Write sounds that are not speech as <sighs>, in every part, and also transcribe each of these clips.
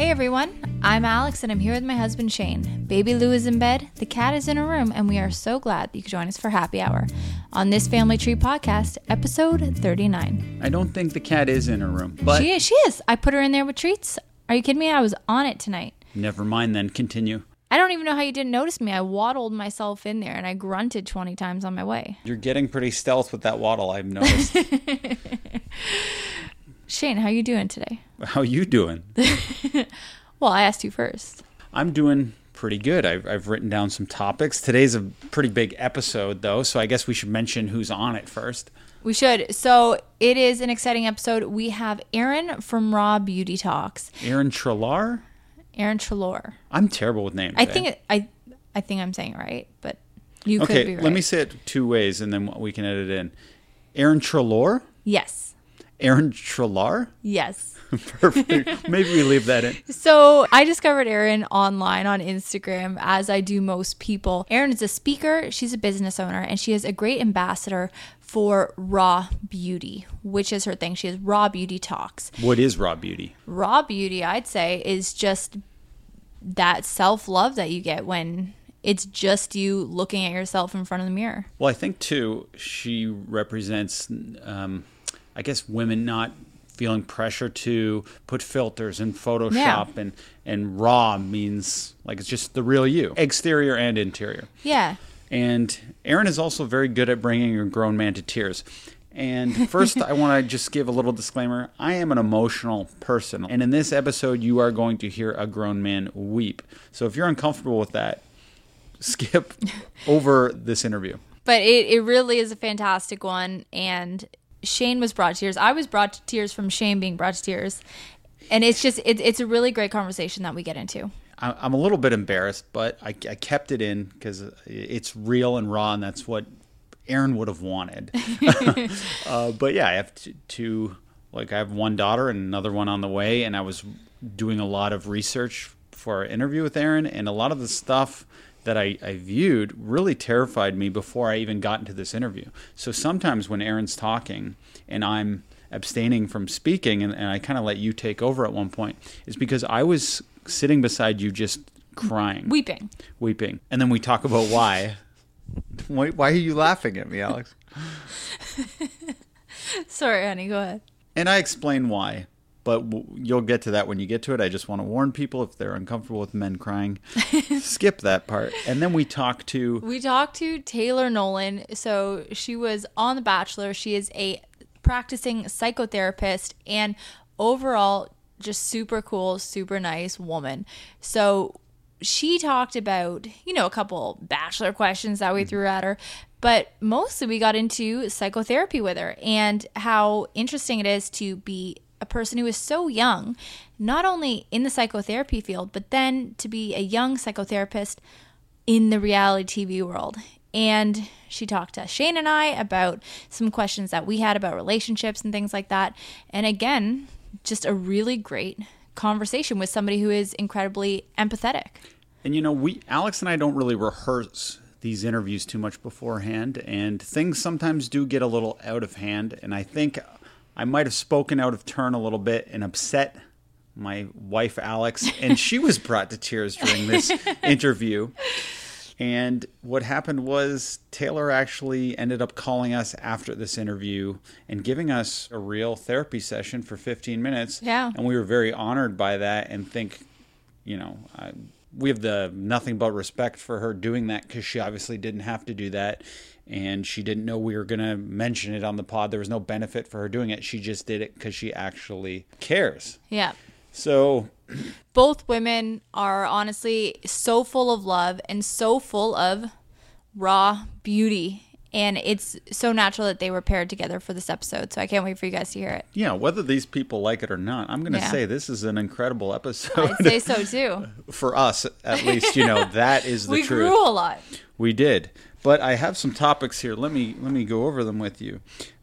Hey everyone, I'm Alex and I'm here with my husband Shane. Baby Lou is in bed, the cat is in a room, and we are so glad that you could join us for happy hour on this Family Tree podcast, episode 39. I don't think the cat is in her room, but she is, she is. I put her in there with treats. Are you kidding me? I was on it tonight. never mind then. Continue. I don't even know how you didn't notice me. I waddled myself in there and I grunted 20 times on my way. You're getting pretty stealth with that waddle, I've noticed. <laughs> Shane, how you doing today? <laughs> How you doing? <laughs> Well, I asked you first. I'm doing pretty good. I've, I've written down some topics. Today's a pretty big episode, though, so I guess we should mention who's on it first. We should. So it is an exciting episode. We have Erin from Raw Beauty Talks. Erin Trillar? Erin Treloar. I'm terrible with names. I eh? think it, I I think I'm saying it right, but you could be right. let me say it two ways, and then we can edit in. Erin Trillar? Yes. Erin Trillar? Yes. <laughs> Perfect. Maybe we leave that in. So I discovered Erin online on Instagram, as I do most people. Erin is a speaker, she's a business owner, and she is a great ambassador for Raw Beauty, which is her thing. She has Raw Beauty Talks. What is raw beauty? Raw Beauty, I'd say, is just that self love that you get when it's just you looking at yourself in front of the mirror. Well, I think too, she represents, um, I guess, women not feeling pressure to put filters in Photoshop, and and raw means like it's just the real you, exterior and interior. Yeah. And Erin is also very good at bringing a grown man to tears. And first, I want to <laughs> just give a little disclaimer. I am an emotional person. And in this episode, you are going to hear a grown man weep. So if you're uncomfortable with that, skip <laughs> over this interview. But it, it really is a fantastic one. And Shane was brought to tears. I was brought to tears from Shane being brought to tears. And it's just, it, it's a really great conversation that we get into. I- I'm a little bit embarrassed, but I, I kept it in because it's real and raw, and that's what Erin would have wanted. <laughs> <laughs> uh, but yeah, I have t- two, like, I have one daughter and another one on the way, and I was doing a lot of research for our interview with Erin, and a lot of the stuff that I, I viewed really terrified me before I even got into this interview. So sometimes when Erin's talking and I'm abstaining from speaking, and, and I kind of let you take over at one point, is because I was sitting beside you just crying, Weeping. weeping. And then we talk about why. <laughs> Why, why are you laughing at me, Alex? <laughs> Sorry, honey, go ahead. And I explain why, but w- you'll get to that when you get to it. I just want to warn people if they're uncomfortable with men crying, <laughs> skip that part. And then we talk to We talked to Taylor Nolan. So she was on The Bachelor. She is a practicing psychotherapist and overall just super cool, super nice woman. So she talked about, you know, a couple bachelor questions that we mm. threw at her, but mostly we got into psychotherapy with her and how interesting it is to be a person who is so young, not only in the psychotherapy field, but then to be a young psychotherapist in the reality TV world. And she talked to Shane and I about some questions that we had about relationships and things like that. And again, just a really great conversation with somebody who is incredibly empathetic. And you know, we Alex and I don't really rehearse these interviews too much beforehand, and things sometimes do get a little out of hand. And I think I might have spoken out of turn a little bit and upset my wife Alex, and she was <laughs> brought to tears during this interview. And what happened was Taylor actually ended up calling us after this interview and giving us a real therapy session for 15 minutes. Yeah. And we were very honored by that and think, you know, we have the nothing but respect for her doing that because she obviously didn't have to do that. And she didn't know we were going to mention it on the pod. There was no benefit for her doing it. She just did it because she actually cares. Yeah. So <clears throat> Both women are honestly so full of love and so full of raw beauty. And it's so natural that they were paired together for this episode. So I can't wait for you guys to hear it. yeah, whether these people like it or not, I'm going to Yeah. say this is an incredible episode. I'd say so <laughs> too. for us at least you know that is <laughs> the we truth grew a lot. we did but i have some topics here. Let me let me go over them with you.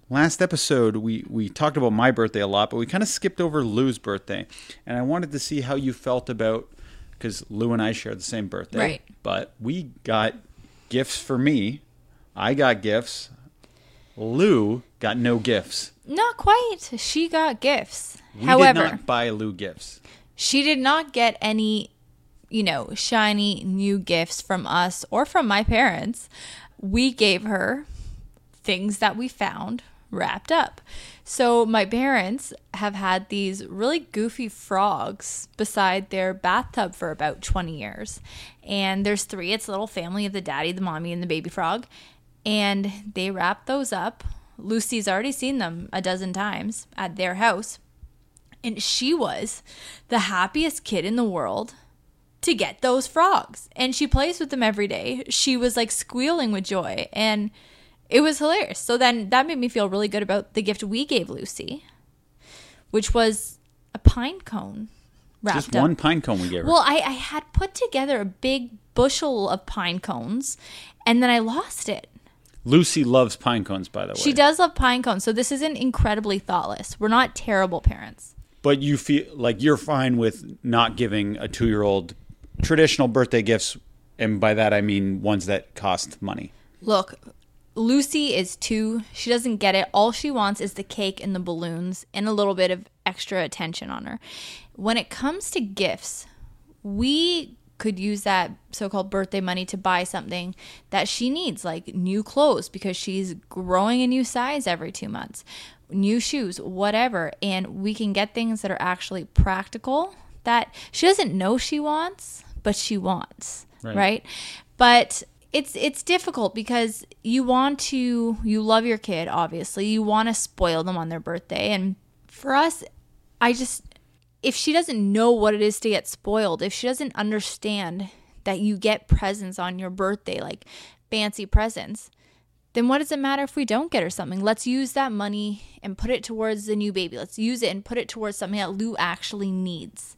Last episode we we talked about my birthday a lot but we kind of skipped over lou's birthday. And i wanted to see how you felt about because lou and i share the same birthday. Right. but we got gifts for me. I got gifts. Lou got no gifts. Not quite. She got gifts. we However, did not buy lou gifts. She did not get any, you know, shiny new gifts from us or from my parents. We gave her things that we found wrapped up. So my parents have had these really goofy frogs beside their bathtub for about 20 years. And there's three. It's a little family of the daddy, the mommy, and the baby frog. And they wrapped those up. Lucy's already seen them a dozen times at their house. And she was the happiest kid in the world to get those frogs. And she plays with them every day. She was like squealing with joy. And it was hilarious. So then that made me feel really good about the gift we gave Lucy, which was a pine cone wrapped Just up. one pine cone we gave her. Well, I, I had put together a big bushel of pine cones and then I lost it. Lucy loves pine cones, by the way. She does love pine cones, so this isn't incredibly thoughtless. We're not terrible parents. But you feel like you're fine with not giving a two year old traditional birthday gifts. And by that, I mean ones that cost money. Look, Lucy is two. She doesn't get it. All she wants is the cake and the balloons and a little bit of extra attention on her. When it comes to gifts, we could use that so-called birthday money to buy something that she needs like new clothes because she's growing a new size every 2 months new shoes whatever and we can get things that are actually practical that she doesn't know she wants but she wants Right. right, but it's it's difficult because you want to you love your kid obviously you want to spoil them on their birthday and for us i just if she doesn't know what it is to get spoiled, if she doesn't understand that you get presents on your birthday, like fancy presents, then what does it matter if we don't get her something? Let's use that money and put it towards the new baby. Let's use it and put it towards something that Lou actually needs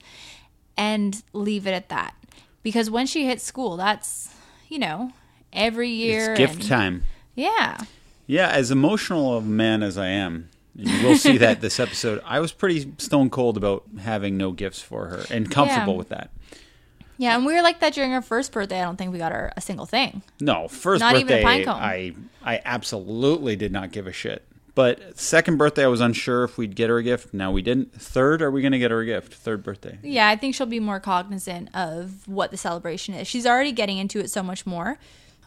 and leave it at that. Because when she hits school, that's, you know, every year. It's gift and- time. Yeah. Yeah, as emotional of a man as I am, and you will see that this <laughs> episode, I was pretty stone cold about having no gifts for her and comfortable Yeah. with that. Yeah. And we were like that during her first birthday. I don't think we got her a single thing. No, first Not even a birthday, pine cone. I I absolutely did not give a shit. But second birthday, I was unsure if we'd get her a gift. Now we didn't. Third, are we going to get her a gift? Third birthday. Yeah, I think she'll be more cognizant of what the celebration is. She's already getting into it so much more.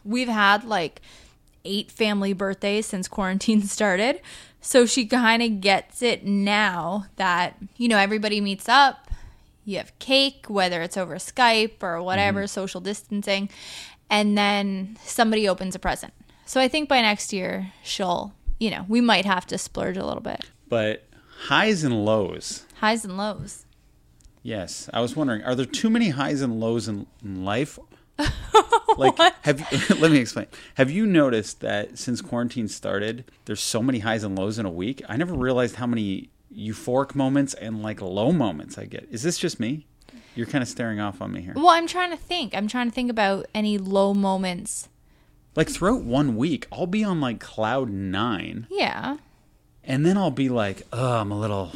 We've had like eight family birthdays since quarantine <laughs> started. So she kind of gets it now that, you know, everybody meets up. You have cake, whether it's over Skype or whatever, mm-hmm. social distancing, and then somebody opens a present. So I think by next year, she'll, you know, we might have to splurge a little bit. But highs and lows. Highs and lows. Yes, I was wondering, are there too many highs and lows in, in life? <laughs> like, have you, <laughs> let me explain. Have you noticed that since quarantine started, there's so many highs and lows in a week? I never realized how many euphoric moments and like low moments I get. Is this just me? You're kind of staring off on me here. Well, I'm trying to think. I'm trying to think about any low moments. Like throughout one week, I'll be on like cloud nine, Yeah. and then I'll be like, oh, I'm a little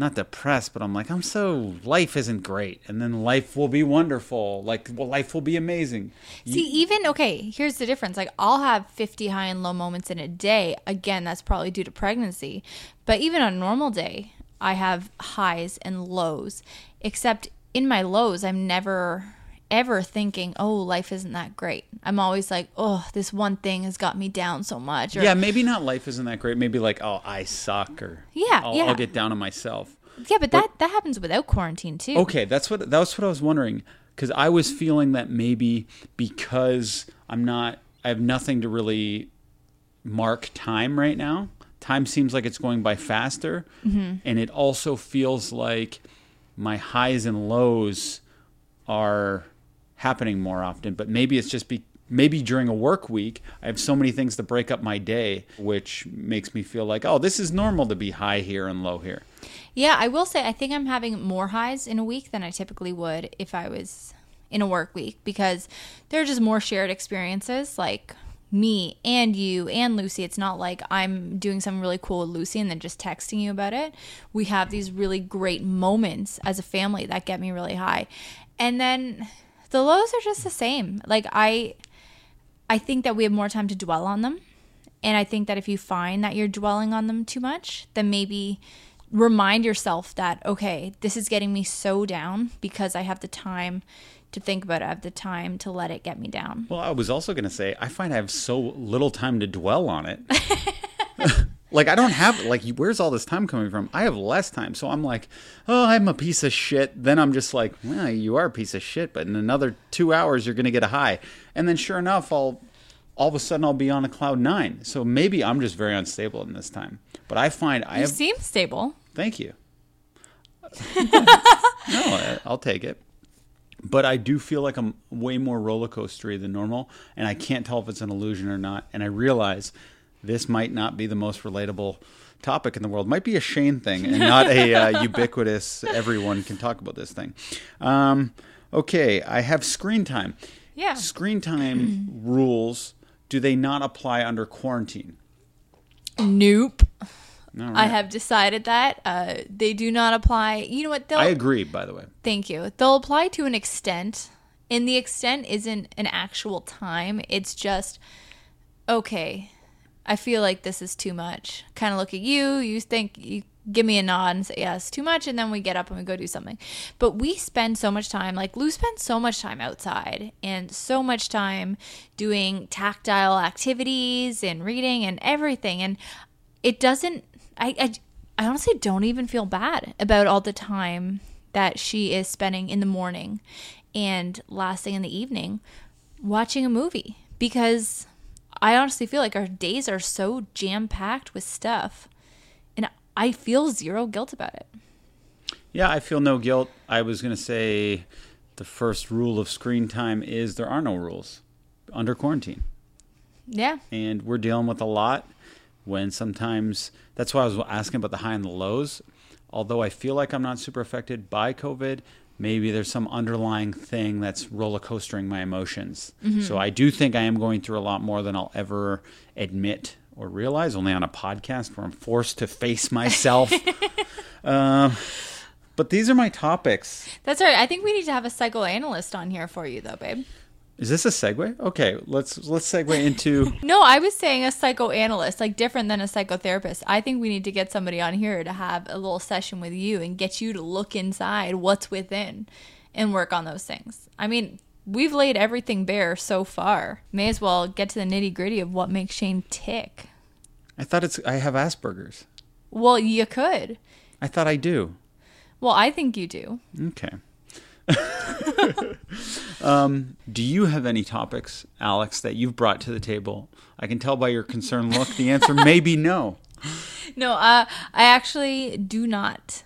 not depressed, but I'm like, I'm so life isn't great, and then life will be wonderful. Like, well, life will be amazing. See, even okay, here's the difference. Like I'll have 50 high and low moments in a day. Again, that's probably due to pregnancy. But even on a normal day, I have highs and lows. Except in my lows, I'm never ever thinking, "Oh, life isn't that great." I'm always like, "Oh, this one thing has got me down so much." Or, Yeah, maybe not life isn't that great. Maybe like, oh, I suck, or Yeah, I'll, yeah. I'll get down on myself. yeah, but that that happens without quarantine too. Okay, that's what that's what I was wondering because I was feeling that maybe because I'm not, I have nothing to really mark time right now. Time seems like it's going by faster, mm-hmm. and it also feels like my highs and lows are happening more often. But maybe it's just be maybe during a work week, I have so many things to break up my day, which makes me feel like, oh, this is normal to be high here and low here. Yeah, I will say I think I'm having more highs in a week than I typically would if I was in a work week because there are just more shared experiences like me and you and Lucy. It's not like I'm doing something really cool with Lucy and then just texting you about it. We have these really great moments as a family that get me really high. And then the lows are just the same. Like I I think that we have more time to dwell on them. And I think that if you find that you're dwelling on them too much, then maybe remind yourself that, okay, this is getting me so down because I have the time to think about it. I have the time to let it get me down. Well, I was also going to say, I find I have so little time to dwell on it. <laughs> like, I don't have, like, where's all this time coming from? I have less time. So I'm like, oh, I'm a piece of shit. Then I'm just like, well, you are a piece of shit, but in another two hours, you're going to get a high. And then sure enough, I'll, all of a sudden, I'll be on a cloud nine. So maybe I'm just very unstable in this time. But I find I You have, seem stable. thank you. <laughs> no, I'll take it but I do feel like I'm way more roller coastery than normal, and I can't tell if it's an illusion or not. And I realize this might not be the most relatable topic in the world. Might be a Shane thing and not a uh, <laughs> ubiquitous. Everyone can talk about this thing. Um, okay, I have screen time. Yeah. Screen time <clears throat> rules. Do they not apply under quarantine? Nope. All I have decided that uh, they do not apply. You know what? They'll I agree. By the way, Thank you. They'll apply to an extent, and the extent isn't an actual time. It's just, okay, I feel like this is too much. Kind of look at you, you think, you give me a nod and say, yes, too much, and then we get up and we go do something. But we spend so much time, like Lou spends so much time outside and so much time doing tactile activities and reading and everything. And it doesn't, I, I, I honestly don't even feel bad about all the time that she is spending in the morning and last thing in the evening watching a movie because I honestly feel like our days are so jam packed with stuff and I feel zero guilt about it. yeah, I feel no guilt. I was going to say the first rule of screen time is there are no rules under quarantine. Yeah. and we're dealing with a lot when sometimes that's why I was asking about the high and the lows. Although I feel like I'm not super affected by COVID, maybe there's some underlying thing that's roller coastering my emotions. So I do think I am going through a lot more than I'll ever admit or realize, only on a podcast where I'm forced to face myself. <laughs> um, but these are my topics. That's right. I think we need to have a psychoanalyst on here for you though, babe. Is this a segue? Okay, let's let's segue into <laughs> No, I was saying a psychoanalyst, like different than a psychotherapist. I think we need to get somebody on here to have a little session with you and get you to look inside what's within and work on those things. I mean, we've laid everything bare so far. May as well get to the nitty gritty of what makes Shane tick. I thought it's I have Asperger's. Well, you could. I thought I do. Well, I think you do. Okay. <laughs> um, do you have any topics, Alex, that you've brought to the table? I can tell by your concerned look. The answer may be no. <laughs> No, uh, I actually do not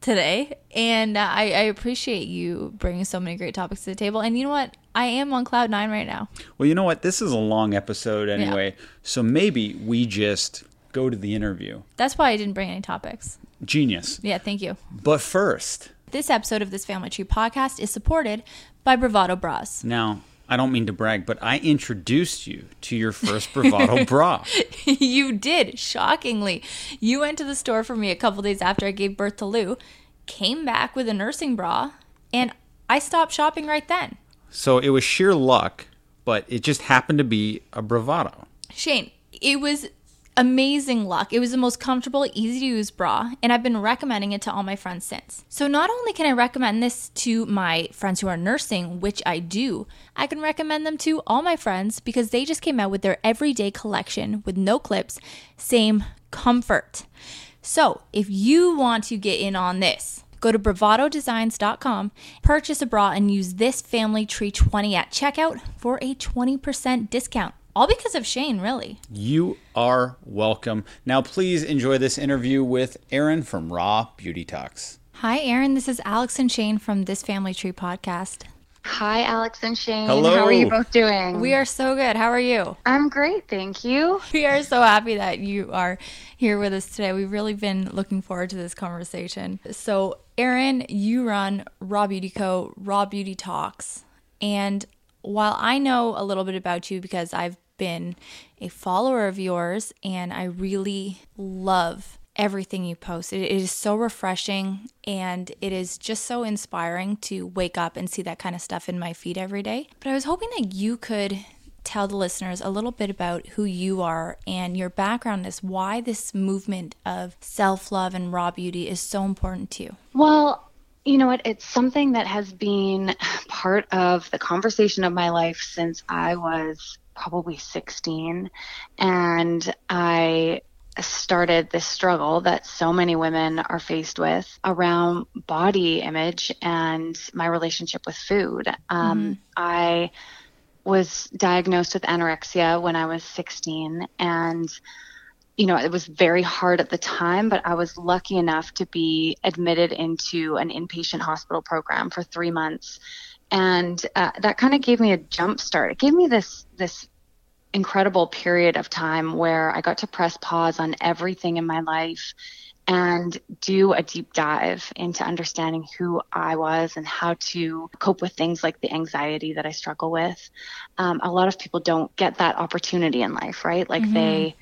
today, and uh, I, I appreciate you bringing so many great topics to the table. And you know what? I am on cloud nine right now. Well, you know what? This is a long episode anyway, so maybe we just go to the interview. That's why I didn't bring any topics. Genius. Yeah, thank you. But first, This episode of this Family Tree podcast is supported by Bravado Bras. now, I don't mean to brag, but I introduced you to your first Bravado <laughs> bra. you did, shockingly. You went to the store for me a couple days after I gave birth to Lou, came back with a nursing bra, and I stopped shopping right then. So it was sheer luck, but it just happened to be a Bravado. Shane, it was amazing luck. It was the most comfortable, easy to use bra, and I've been recommending it to all my friends since. So not only can I recommend this to my friends who are nursing, which I do, I can recommend them to all my friends because they just came out with their everyday collection with no clips, same comfort. So, if you want to get in on this, Go to bravadodesigns.com, purchase a bra, and use this Family Tree 20 at checkout for a 20% discount. All because of Shane, really. You are welcome. Now, please enjoy this interview with Erin from Raw Beauty Talks. Hi, Erin. This is Alex and Shane from This Family Tree podcast. Hi, Alex and Shane. Hello. How are you both doing? We are so good. How are you? I'm great, thank you. <laughs> We are so happy that you are here with us today. We've really been looking forward to this conversation. So, Erin, you run Raw Beauty Co., Raw Beauty Talks. And while I know a little bit about you because I've been a follower of yours and I really love everything you post. It is so refreshing and it is just so inspiring to wake up and see that kind of stuff in my feed every day. But I was hoping that you could tell the listeners a little bit about who you are and your background is why this movement of self-love and raw beauty is so important to you. Well, you know what? It's something that has been part of the conversation of my life since I was probably 16. And I started this struggle that so many women are faced with around body image and my relationship with food. Um, mm-hmm. I was diagnosed with anorexia when I was 16 and you know, it was very hard at the time, but I was lucky enough to be admitted into an inpatient hospital program for three months, and uh, that kind of gave me a jump start. It gave me this this incredible period of time where I got to press pause on everything in my life and do a deep dive into understanding who I was and how to cope with things like the anxiety that I struggle with. Um, a lot of people don't get that opportunity in life, right? Like mm-hmm. they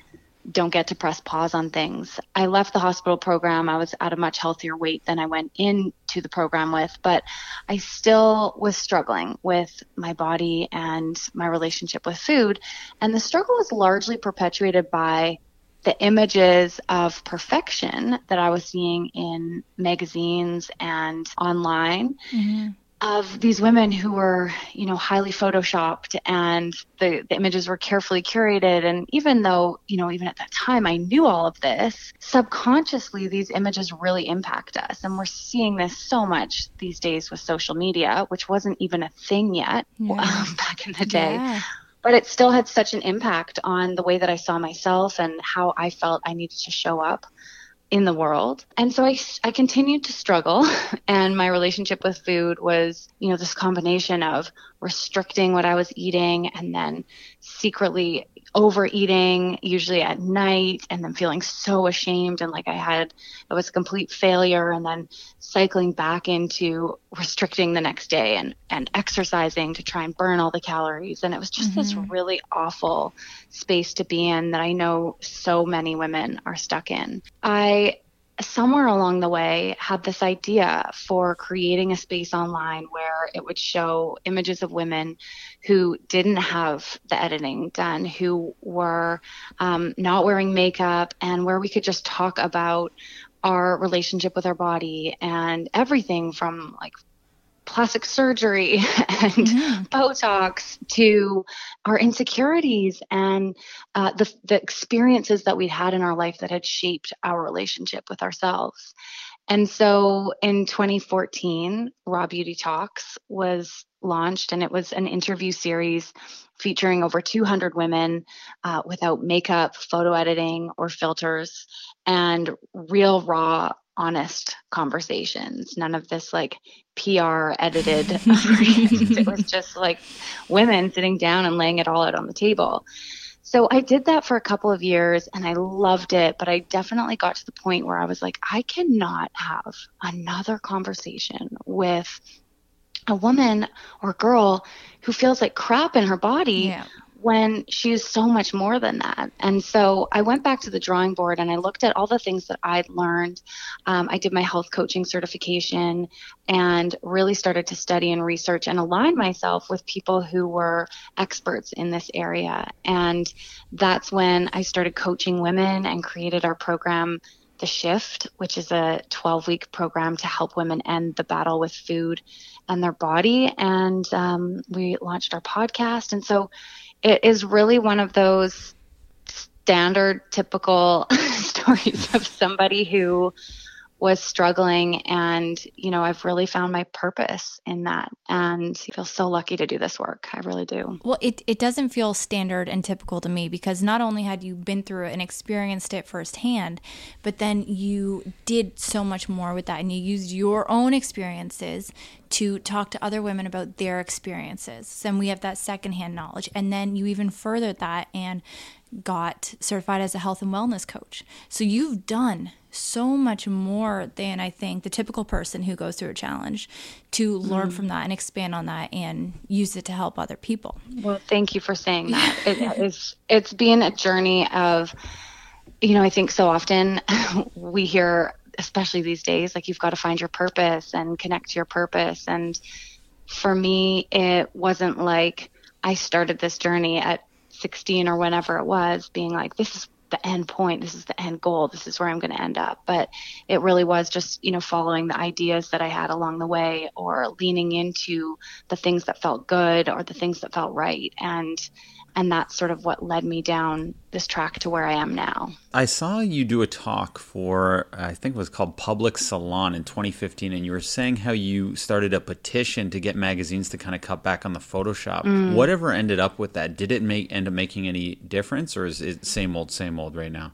don't get to press pause on things. I left the hospital program. I was at a much healthier weight than I went into the program with, but I still was struggling with my body and my relationship with food. And the struggle was largely perpetuated by the images of perfection that I was seeing in magazines and online. Mm-hmm of these women who were, you know, highly photoshopped and the, the images were carefully curated. And even though, you know, even at that time I knew all of this, subconsciously these images really impact us. And we're seeing this so much these days with social media, which wasn't even a thing yet yeah. um, <laughs> back in the day. Yeah. But it still had such an impact on the way that I saw myself and how I felt I needed to show up in the world. And so I, I continued to struggle. <laughs> And my relationship with food was, you know, this combination of restricting what I was eating and then secretly overeating, usually at night, and then feeling so ashamed and like I had, it was a complete failure. And then cycling back into restricting the next day and, and exercising to try and burn all the calories. And it was just mm-hmm. this really awful space to be in that I know so many women are stuck in. I somewhere along the way had this idea for creating a space online where it would show images of women who didn't have the editing done, who were um, not wearing makeup, and where we could just talk about our relationship with our body and everything from like plastic surgery <laughs> and mm-hmm. Botox to our insecurities and uh, the, the experiences that we'd had in our life that had shaped our relationship with ourselves. And so in 2014, Raw Beauty Talks was launched, and it was an interview series featuring over 200 women uh, without makeup, photo editing, or filters, and real, raw, honest conversations. None of this like PR edited. <laughs> it was just like women sitting down and laying it all out on the table. So I did that for a couple of years and I loved it, but I definitely got to the point where I was like, I cannot have another conversation with a woman or girl who feels like crap in her body yeah when she is so much more than that. And so I went back to the drawing board and I looked at all the things that I'd learned. Um, I did my health coaching certification and really started to study and research and align myself with people who were experts in this area. And that's when I started coaching women and created our program. The Shift, which is a 12 week program to help women end the battle with food and their body. And um, we launched our podcast. And so it is really one of those standard, typical <laughs> stories of somebody who was struggling and you know i've really found my purpose in that and I feel so lucky to do this work. I really do. Well it, it doesn't feel standard and typical to me because not only had you been through it and experienced it firsthand but then you did so much more with that and you used your own experiences to talk to other women about their experiences. And we have that secondhand knowledge. And then you even furthered that and got certified as a health and wellness coach. So you've done so much more than I think the typical person who goes through a challenge to learn mm. from that and expand on that and use it to help other people. Well, thank you for saying that. <laughs> it, it's it's been a journey of you know, I think so often <laughs> we hear especially these days like you've got to find your purpose and connect to your purpose and for me it wasn't like I started this journey at 16 or whenever it was, being like, this is the end point. This is the end goal. This is where I'm going to end up. But it really was just, you know, following the ideas that I had along the way or leaning into the things that felt good or the things that felt right. And, and that's sort of what led me down this track to where I am now. I saw you do a talk for I think it was called Public Salon in 2015 and you were saying how you started a petition to get magazines to kind of cut back on the Photoshop. Mm. Whatever ended up with that, did it make end up making any difference or is it same old same old right now?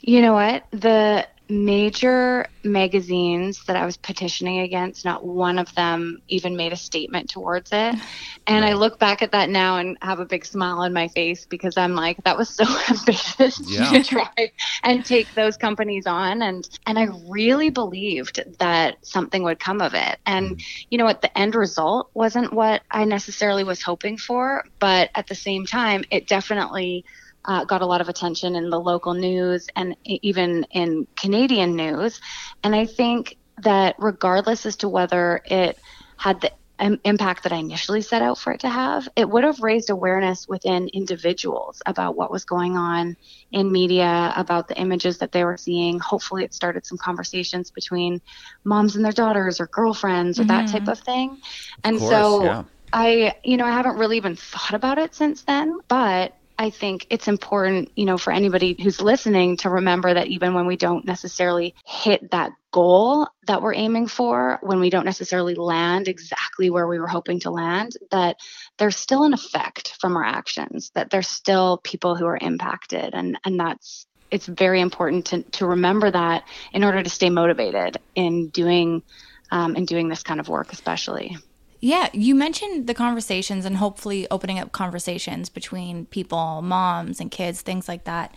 You know what? The major magazines that I was petitioning against, not one of them even made a statement towards it. <laughs> And I look back at that now and have a big smile on my face because I'm like, that was so <laughs> ambitious yeah. to try and take those companies on. And and I really believed that something would come of it. And mm. you know what, the end result wasn't what I necessarily was hoping for, but at the same time, it definitely uh, got a lot of attention in the local news and even in Canadian news. And I think that regardless as to whether it had the impact that I initially set out for it to have, it would have raised awareness within individuals about what was going on in media, about the images that they were seeing. Hopefully, it started some conversations between moms and their daughters or girlfriends or mm-hmm. that type of thing. And course, so, yeah. I, you know, I haven't really even thought about it since then, but I think it's important, you know, for anybody who's listening to remember that even when we don't necessarily hit that goal that we're aiming for, when we don't necessarily land exactly where we were hoping to land, that there's still an effect from our actions, that there's still people who are impacted. And, and that's, it's very important to, to remember that in order to stay motivated in doing, um, in doing this kind of work, especially. Yeah, you mentioned the conversations and hopefully opening up conversations between people, moms and kids, things like that.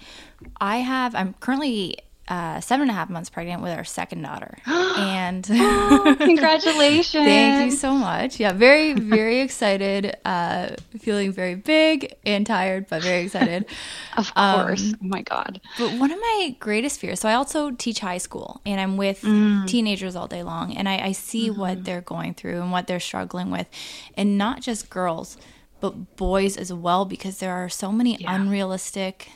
I have, I'm currently uh, seven and a half months pregnant with our second daughter. <gasps> and oh, congratulations. <laughs> Thank you so much. Yeah, very, very <laughs> excited. Uh, feeling very big and tired, but very excited. <laughs> of course. Um, oh my God. But one of my greatest fears, so I also teach high school and I'm with mm. teenagers all day long and I, I see mm-hmm. what they're going through and what they're struggling with. And not just girls, but boys as well, because there are so many yeah. unrealistic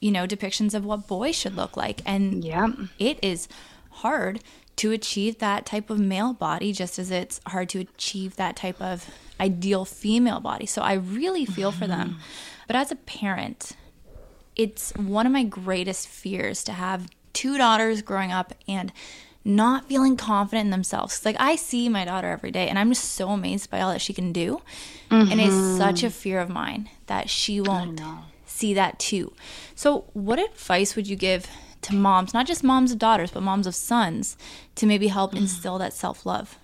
you know, depictions of what boys should look like. And yeah. it is hard to achieve that type of male body just as it's hard to achieve that type of ideal female body. So I really feel for them. Mm-hmm. But as a parent, it's one of my greatest fears to have two daughters growing up and not feeling confident in themselves. Like I see my daughter every day and I'm just so amazed by all that she can do. Mm-hmm. And it's such a fear of mine that she won't see that too. So, what advice would you give to moms, not just moms of daughters, but moms of sons, to maybe help mm-hmm. instill that self love?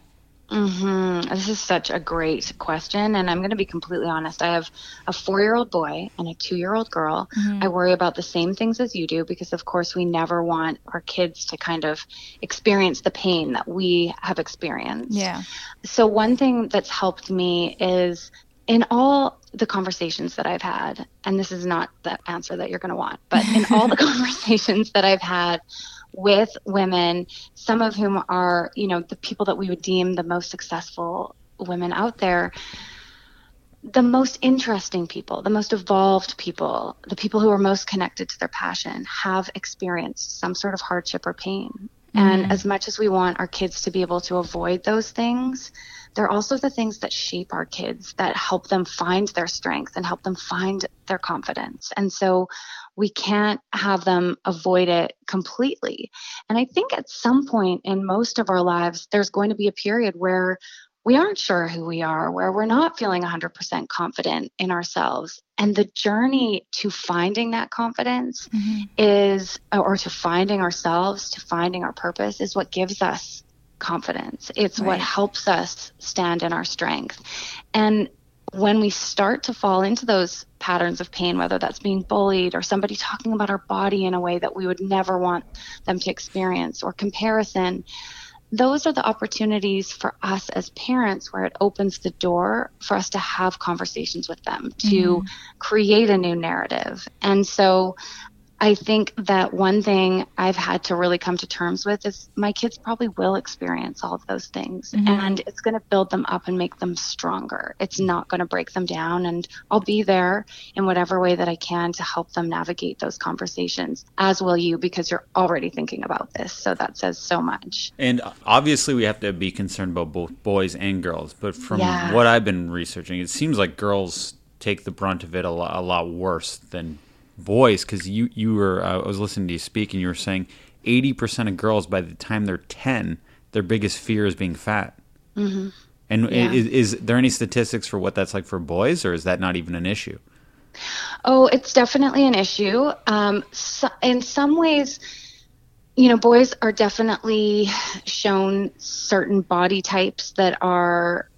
Mm-hmm. This is such a great question. And I'm going to be completely honest. I have a four year old boy and a two year old girl. Mm-hmm. I worry about the same things as you do because, of course, we never want our kids to kind of experience the pain that we have experienced. Yeah. So, one thing that's helped me is in all the conversations that I've had, and this is not the answer that you're going to want, but in all the <laughs> conversations that I've had with women, some of whom are, you know, the people that we would deem the most successful women out there, the most interesting people, the most evolved people, the people who are most connected to their passion have experienced some sort of hardship or pain. Mm-hmm. And as much as we want our kids to be able to avoid those things, they're also the things that shape our kids that help them find their strength and help them find their confidence. And so we can't have them avoid it completely. And I think at some point in most of our lives, there's going to be a period where we aren't sure who we are, where we're not feeling 100% confident in ourselves. And the journey to finding that confidence mm-hmm. is, or to finding ourselves, to finding our purpose, is what gives us confidence. It's right. what helps us stand in our strength. And when we start to fall into those patterns of pain, whether that's being bullied or somebody talking about our body in a way that we would never want them to experience, or comparison, those are the opportunities for us as parents where it opens the door for us to have conversations with them, to mm-hmm. create a new narrative. And so I think that one thing I've had to really come to terms with is my kids probably will experience all of those things mm-hmm. and it's going to build them up and make them stronger. It's not going to break them down. And I'll be there in whatever way that I can to help them navigate those conversations, as will you, because you're already thinking about this. So that says so much. And obviously, we have to be concerned about both boys and girls. But from yeah. what I've been researching, it seems like girls take the brunt of it a lot, a lot worse than boys because you you were uh, I was listening to you speak and you were saying eighty percent of girls by the time they're ten their biggest fear is being fat. Mm-hmm. And yeah. is, is there any statistics for what that's like for boys, or is that not even an issue? Oh, it's definitely an issue. Um, so in some ways, you know, boys are definitely shown certain body types that are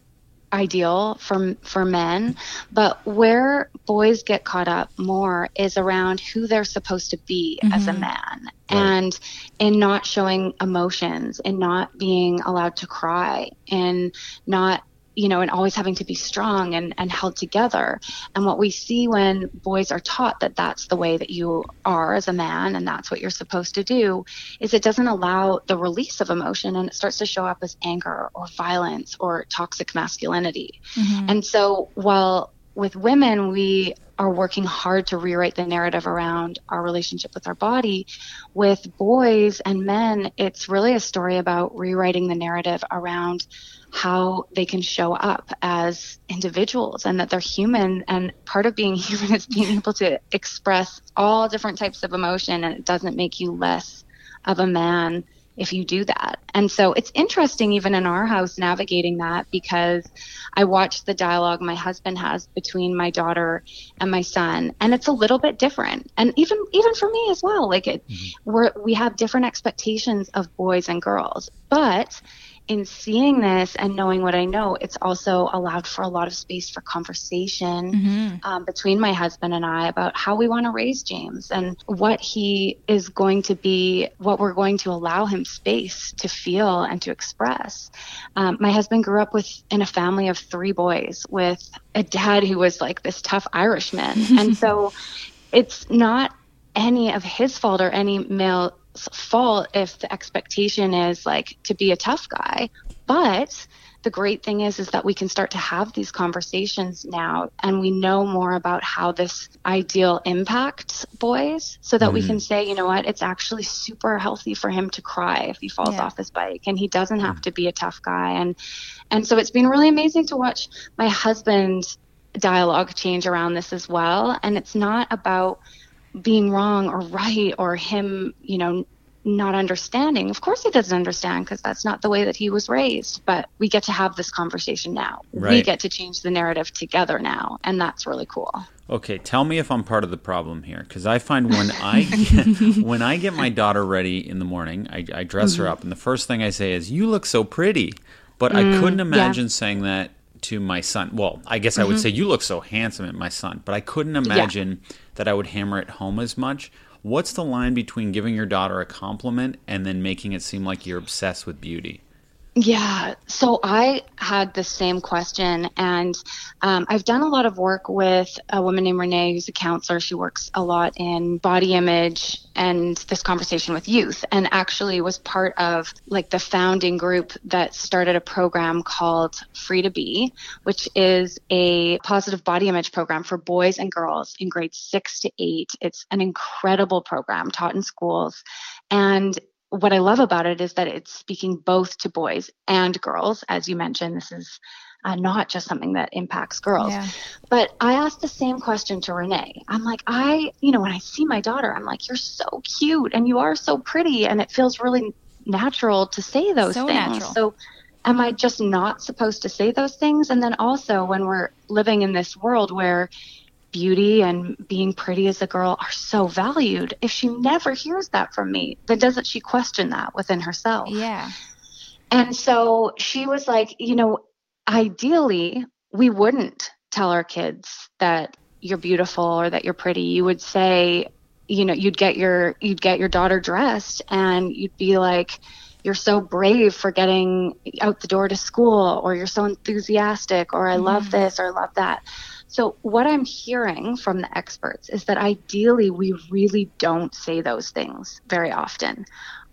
ideal for for men but where boys get caught up more is around who they're supposed to be mm-hmm. as a man right. and in not showing emotions and not being allowed to cry and not you know, and always having to be strong and, and held together. And what we see when boys are taught that that's the way that you are as a man and that's what you're supposed to do is it doesn't allow the release of emotion and it starts to show up as anger or violence or toxic masculinity. Mm-hmm. And so while with women, we are working hard to rewrite the narrative around our relationship with our body. With boys and men, it's really a story about rewriting the narrative around how they can show up as individuals and that they're human. And part of being <laughs> human is being able to express all different types of emotion, and it doesn't make you less of a man if you do that. And so it's interesting, even in our house, navigating that because I watch the dialogue my husband has between my daughter and my son, and it's a little bit different. And even even for me as well, like it, mm-hmm. we're we have different expectations of boys and girls, but in seeing this and knowing what I know, it's also allowed for a lot of space for conversation mm-hmm. um, between my husband and I about how we want to raise James and what he is going to be, what we're going to allow him space to feel and to express. Um, my husband grew up with in a family of three boys with a dad who was like this tough Irishman, <laughs> and so it's not any of his fault or any male fault if the expectation is like to be a tough guy. But the great thing is is that we can start to have these conversations now and we know more about how this ideal impacts boys so that mm. we can say you know what it's actually super healthy for him to cry if he falls yeah. off his bike and he doesn't have to be a tough guy and and so it's been really amazing to watch my husband's dialogue change around this as well and it's not about being wrong or right or him, you know, not understanding. Of course, he doesn't understand because that's not the way that he was raised. But we get to have this conversation now. Right. We get to change the narrative together now, and that's really cool. Okay, tell me if I'm part of the problem here, because I find when <laughs> I get, <laughs> when I get my daughter ready in the morning, I, I dress mm-hmm. her up, and the first thing I say is, "You look so pretty," but mm, I couldn't imagine yeah. saying that to my son. Well, I guess mm-hmm. I would mm-hmm. say, "You look so handsome," at my son, but I couldn't imagine. Yeah that I would hammer it home as much. What's the line between giving your daughter a compliment and then making it seem like you're obsessed with beauty? Yeah, so I had the same question, and um, I've done a lot of work with a woman named Renee, who's a counselor. She works a lot in body image and this conversation with youth, and actually was part of like the founding group that started a program called Free to Be, which is a positive body image program for boys and girls in grades six to eight. It's an incredible program taught in schools, and what I love about it is that it's speaking both to boys and girls. As you mentioned, this is uh, not just something that impacts girls. Yeah. But I asked the same question to Renee. I'm like, I, you know, when I see my daughter, I'm like, you're so cute and you are so pretty. And it feels really natural to say those so things. Natural. So, am I just not supposed to say those things? And then also, when we're living in this world where beauty and being pretty as a girl are so valued. If she never hears that from me, then doesn't she question that within herself? Yeah. And so she was like, you know, ideally, we wouldn't tell our kids that you're beautiful or that you're pretty. You would say, you know, you'd get your you'd get your daughter dressed and you'd be like, you're so brave for getting out the door to school or you're so enthusiastic or I love mm-hmm. this or I love that So, what I'm hearing from the experts is that ideally we really don't say those things very often.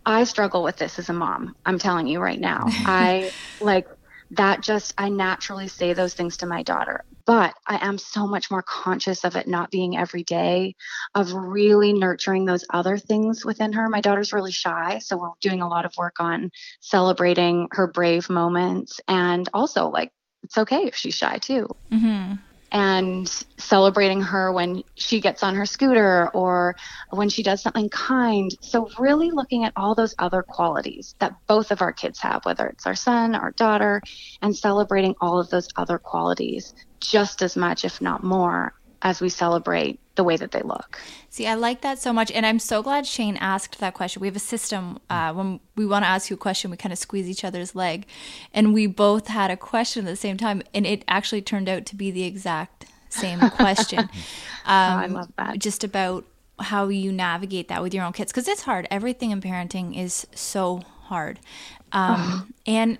I struggle with this as a mom. I'm telling you right now. <laughs> I like that just, I naturally say those things to my daughter. But I am so much more conscious of it not being every day, of really nurturing those other things within her. My daughter's really shy. So we're doing a lot of work on celebrating her brave moments and also like, it's okay if she's shy too. Mm-hmm and celebrating her when she gets on her scooter or when she does something kind. So, really looking at all those other qualities that both of our kids have, whether it's our son, our daughter, and celebrating all of those other qualities just as much, if not more, as we celebrate the way that they look. See, I like that so much. And I'm so glad Shane asked that question. We have a system uh, when we want to ask you a question, we kind of squeeze each other's leg. And we both had a question at the same time. And it actually turned out to be the exact same <laughs> question. um, oh, I love that. Just about how you navigate that with your own kids. Because it's hard. Everything in parenting is so hard. Um, <sighs> and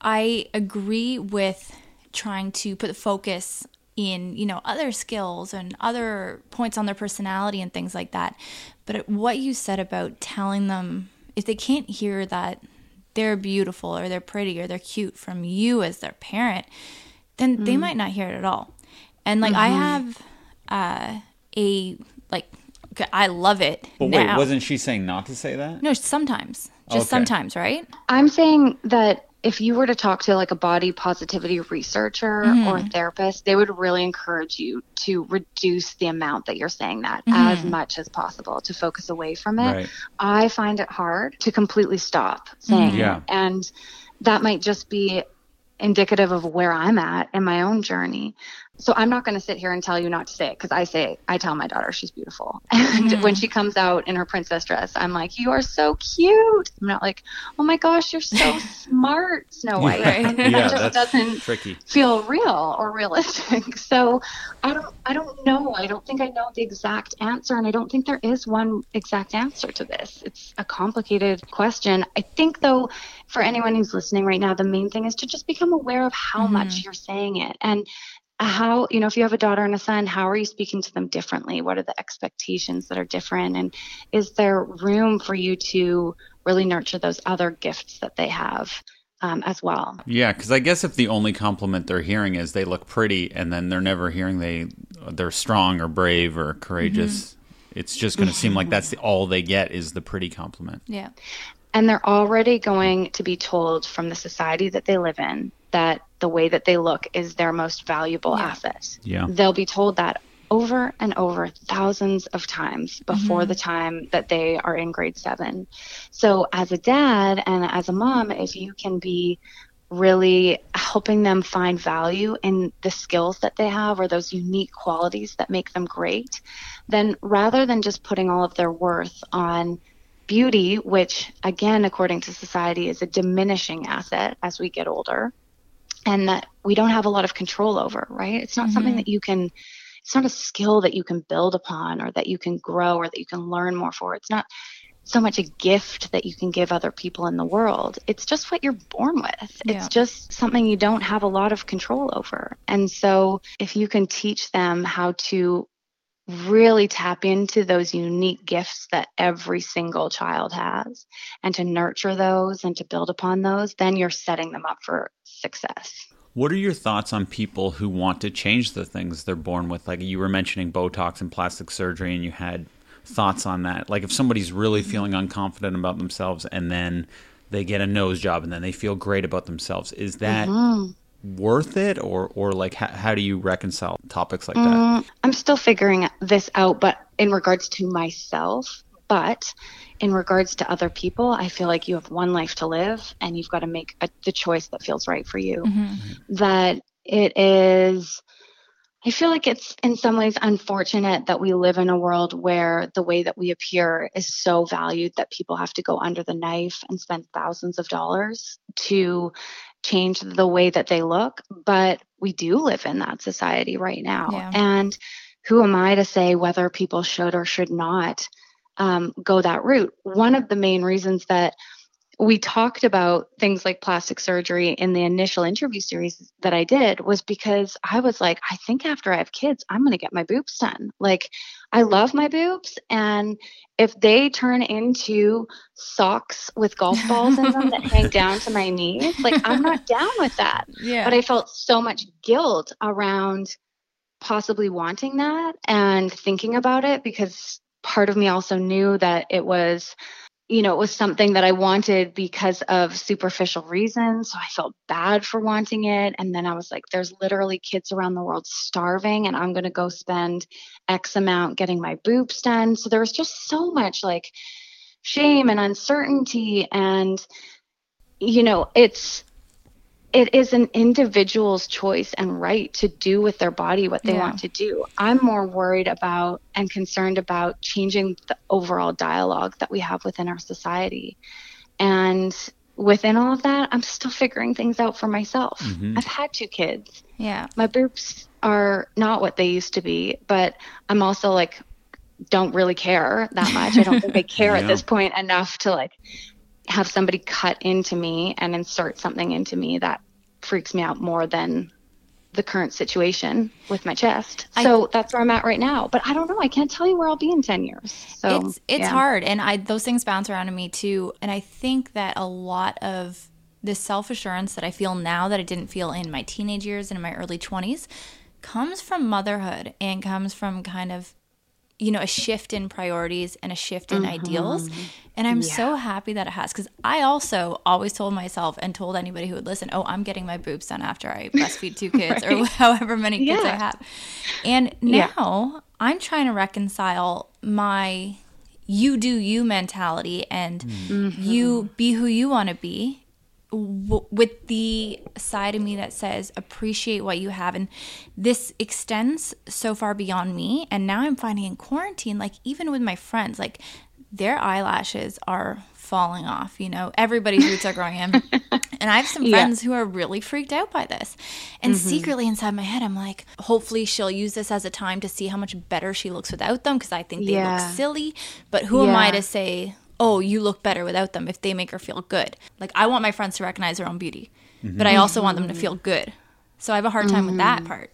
I agree with trying to put the focus in you know other skills and other points on their personality and things like that but what you said about telling them if they can't hear that they're beautiful or they're pretty or they're cute from you as their parent then mm. they might not hear it at all and like mm-hmm. i have uh, a like i love it but now. wait wasn't she saying not to say that no sometimes just okay. sometimes right i'm saying that if you were to talk to like a body positivity researcher mm-hmm. or a therapist, they would really encourage you to reduce the amount that you're saying that mm-hmm. as much as possible to focus away from it. Right. I find it hard to completely stop saying mm-hmm. yeah. And that might just be indicative of where I'm at in my own journey. So I'm not going to sit here and tell you not to say it because I say I tell my daughter she's beautiful, <laughs> and mm-hmm. when she comes out in her princess dress, I'm like, "You are so cute." I'm not like, "Oh my gosh, you're so <laughs> smart, Snow White." Right. <laughs> yeah, just doesn't tricky. feel real or realistic. So I don't, I don't know. I don't think I know the exact answer, and I don't think there is one exact answer to this. It's a complicated question. I think though, for anyone who's listening right now, the main thing is to just become aware of how mm-hmm. much you're saying it and how you know if you have a daughter and a son how are you speaking to them differently? What are the expectations that are different? And is there room for you to really nurture those other gifts that they have um, as well? Yeah because i guess if the only compliment they're hearing is they look pretty and then they're never hearing they they're strong or brave or courageous mm-hmm. it's just going to seem like <laughs> that's the, all they get is the pretty compliment. Yeah. And they're already going to be told from the society that they live in that the way that they look is their most valuable yeah. asset. Yeah. They'll be told that over and over thousands of times before mm-hmm. the time that they are in grade seven. So, as a dad and as a mom, if you can be really helping them find value in the skills that they have or those unique qualities that make them great, then rather than just putting all of their worth on beauty, which again, according to society, is a diminishing asset as we get older, and that we don't have a lot of control over, right? It's not mm-hmm. something that you can, it's not a skill that you can build upon or that you can grow or that you can learn more for. It's not so much a gift that you can give other people in the world. It's just what you're born with. Yeah. It's just something you don't have a lot of control over. And so if you can teach them how to really tap into those unique gifts that every single child has and to nurture those and to build upon those, then you're setting them up for success. What are your thoughts on people who want to change the things they're born with? Like you were mentioning Botox and plastic surgery, and you had thoughts on that. Like if somebody's really feeling unconfident about themselves and then they get a nose job and then they feel great about themselves, is that mm-hmm worth it? Or or like how, how do you reconcile topics like that? Mm, i'm still figuring this out but in regards to myself but in regards to other people i feel like you have one life to live and you've got to make a, the choice that feels right for you. Mm-hmm. that it is I feel like it's in some ways unfortunate that we live in a world where the way that we appear is so valued that people have to go under the knife and spend thousands of dollars to change the way that they look, but we do live in that society right now. Yeah. And who am I to say whether people should or should not um, go that route? One of the main reasons that we talked about things like plastic surgery in the initial interview series that I did was because I was like, I think after I have kids, I'm going to get my boobs done. Like, I love my boobs. And if they turn into socks with golf balls in them that hang <laughs> down to my knees, like, I'm not down with that. Yeah. But I felt so much guilt around possibly wanting that and thinking about it because part of me also knew that it was you know, it was something that I wanted because of superficial reasons. So I felt bad for wanting it. And then I was like, there's literally kids around the world starving, and I'm going to go spend X amount getting my boobs done. So there was just so much like shame and uncertainty. And, you know, it's, it is an individual's choice and right to do with their body what they yeah. want to do. I'm more worried about and concerned about changing the overall dialogue that we have within our society. And within all of that, I'm still figuring things out for myself. Mm-hmm. I've had two kids. Yeah. My boobs are not what they used to be, but I'm also like, don't really care that much. I don't think I <laughs> care yeah. at this point enough to like have somebody cut into me and insert something into me that freaks me out more than the current situation with my chest. So I, that's where I'm at right now. But I don't know. I can't tell you where I'll be in 10 years. So it's it's yeah. hard and I those things bounce around in me too. And I think that a lot of the self-assurance that I feel now that I didn't feel in my teenage years and in my early 20s comes from motherhood and comes from kind of you know a shift in priorities and a shift in mm-hmm. ideals and i'm yeah. so happy that it has because i also always told myself and told anybody who would listen oh i'm getting my boobs done after i breastfeed two <laughs> kids right. or however many kids i have and now yeah. i'm trying to reconcile my you do you mentality and mm-hmm. you be who you want to be w- with the side of me that says appreciate what you have and this extends so far beyond me and now i'm finding in quarantine like even with my friends like their eyelashes are falling off you know everybody's roots are growing in <laughs> and i have some friends yeah. who are really freaked out by this and mm-hmm. secretly inside my head i'm like hopefully she'll use this as a time to see how much better she looks without them because i think they yeah. look silly but who yeah. am i to say oh, you look better without them if they make her feel good. Like I want my friends to recognize their own beauty, mm-hmm. but I also want them to feel good. So I have a hard time mm-hmm. with that part.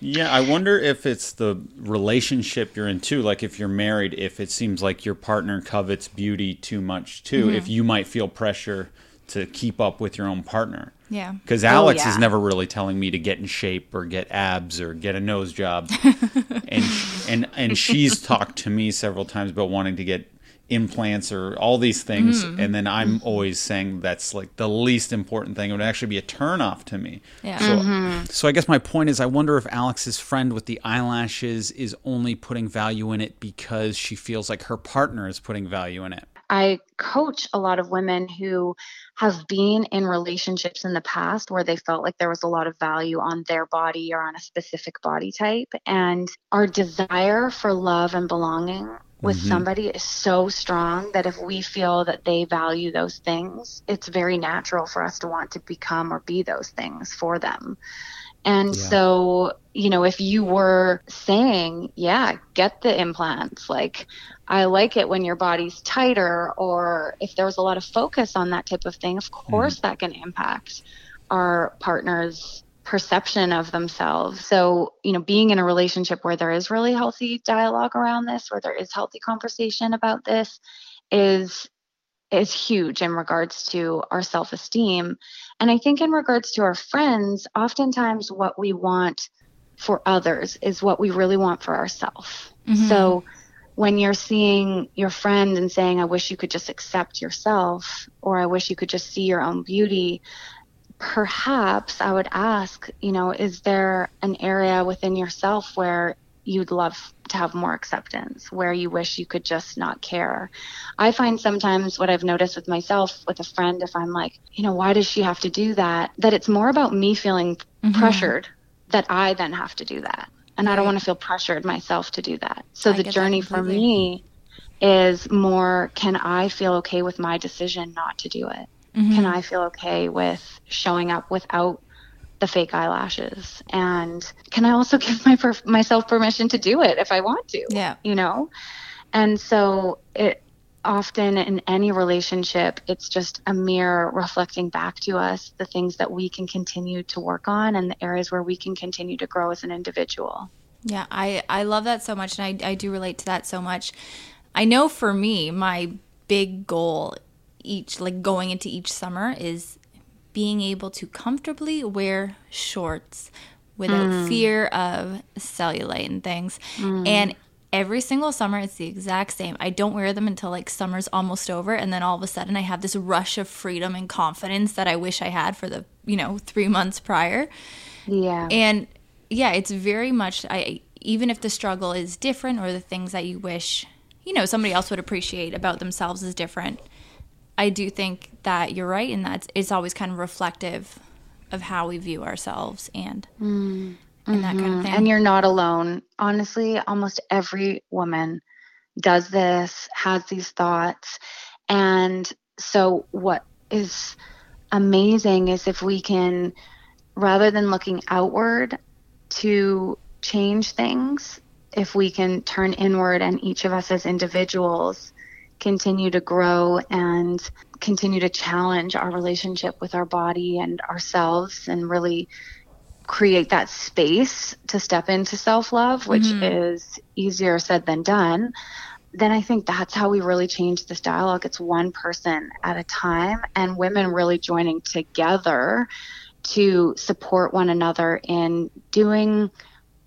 Yeah, I wonder if it's the relationship you're in too. Like if you're married, if it seems like your partner covets beauty too much too, mm-hmm. if you might feel pressure to keep up with your own partner. Yeah. Because Alex oh, yeah. is never really telling me to get in shape or get abs or get a nose job. <laughs> and and and she's talked to me several times about wanting to get implants or all these things mm. and then i'm always saying that's like the least important thing it would actually be a turn off to me yeah. so, mm-hmm. so i guess my point is i wonder if alex's friend with the eyelashes is only putting value in it because she feels like her partner is putting value in it i coach a lot of women who have been in relationships in the past where they felt like there was a lot of value on their body or on a specific body type and our desire for love and belonging with mm-hmm. somebody is so strong that if we feel that they value those things, it's very natural for us to want to become or be those things for them. And yeah. so, you know, if you were saying, yeah, get the implants, like, I like it when your body's tighter, or if there was a lot of focus on that type of thing, of mm-hmm. course mm. that can impact our partner's perception of themselves. So, you know, being in a relationship where there is really healthy dialogue around this, where there is healthy conversation about this is is huge in regards to our self-esteem. And I think in regards to our friends, oftentimes what we want for others is what we really want for ourselves. Mm-hmm. So when you're seeing your friend and saying, I wish you could just accept yourself, or I wish you could just see your own beauty, perhaps I would ask, you know, is there an area within yourself where you'd love to have more acceptance, where you wish you could just not care? I find sometimes what I've noticed with myself, with a friend, if I'm like, you know, why does she have to do that? That it's more about me feeling mm-hmm. pressured that I then have to do that. And right. I don't want to feel pressured myself to do that. So I the journey for me is more can I feel okay with my decision not to do it? Mm-hmm. Can I feel okay with showing up without the fake eyelashes? And can I also <laughs> give my myself permission to do it if I want to? Yeah. You know? And so it often in any relationship, it's just a mirror reflecting back to us the things that we can continue to work on and the areas where we can continue to grow as an individual. Yeah, I, I love that so much, and I, I do relate to that so much. I know for me, my big goal each, like going into each summer, is being able to comfortably wear shorts without mm. fear of cellulite and things. Mm. And every single summer it's the exact same. I don't wear them until like summer's almost over and then all of a sudden I have this rush of freedom and confidence that I wish I had for the, you know, 3 months prior. Yeah. And yeah, it's very much I even if the struggle is different or the things that you wish, you know, somebody else would appreciate about themselves is different. I do think that you're right in that it's always kind of reflective of how we view ourselves and mm and that kind of mm-hmm. thing. And you're not alone. Honestly, almost every woman does this, has these thoughts. And so, what is amazing is if we can, rather than looking outward to change things, if we can turn inward and each of us as individuals continue to grow and continue to challenge our relationship with our body and ourselves and really create that space to step into self love, which mm-hmm. is easier said than done, then I think that's how we really change this dialogue. It's one person at a time and women really joining together to support one another in doing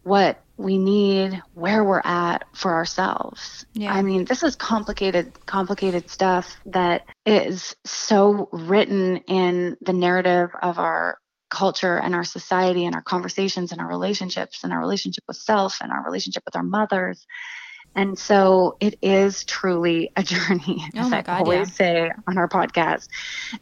what we need where we're at for ourselves. Yeah. I mean, this is complicated, complicated stuff that is so written in the narrative of our culture and our society and our conversations and our relationships and our relationship with self and our relationship with our mothers. And so it is truly a <laughs> journey, oh as I God, always yeah. say on our podcast.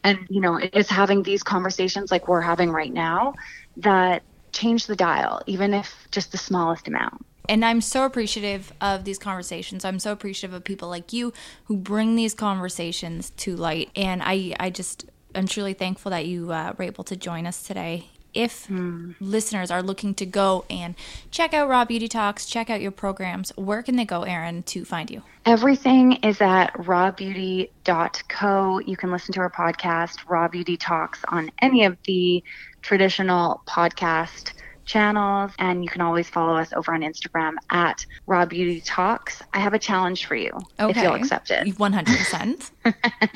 And, you know, it is having these conversations like we're having right now that change the dial, even if just the smallest amount. And I'm so appreciative of these conversations. I'm so appreciative of people like you who bring these conversations to light. And I, I just I'm truly thankful that you uh, were able to join us today. If mm. listeners are looking to go and check out Raw Beauty Talks, check out your programs, where can they go, Erin, to find you? Everything is at rawbeauty.co. You can listen to our podcast, Raw Beauty Talks, on any of the traditional podcast channels, and you can always follow us over on Instagram at Raw Beauty Talks. I have a challenge for you okay. if you'll accept it. 100%. <laughs>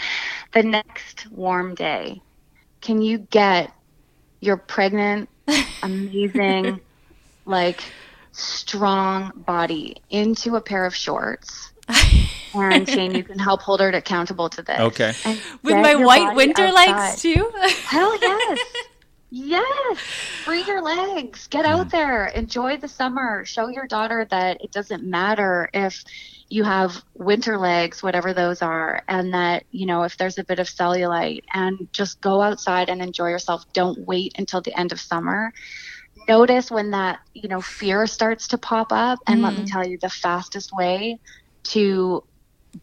the next warm day, can you get your pregnant, amazing, <laughs> like strong body into a pair of shorts? <laughs> and Shane, you can help hold her accountable to this. Okay. With my white winter outside. legs too. Hell <laughs> yes. Yes, free your legs. Get out hmm. there. Enjoy the summer. Show your daughter that it doesn't matter if you have winter legs, whatever those are, and that, you know, if there's a bit of cellulite, and just go outside and enjoy yourself. Don't wait until the end of summer. Notice when that, you know, fear starts to pop up. And mm. let me mm. tell you, the fastest way to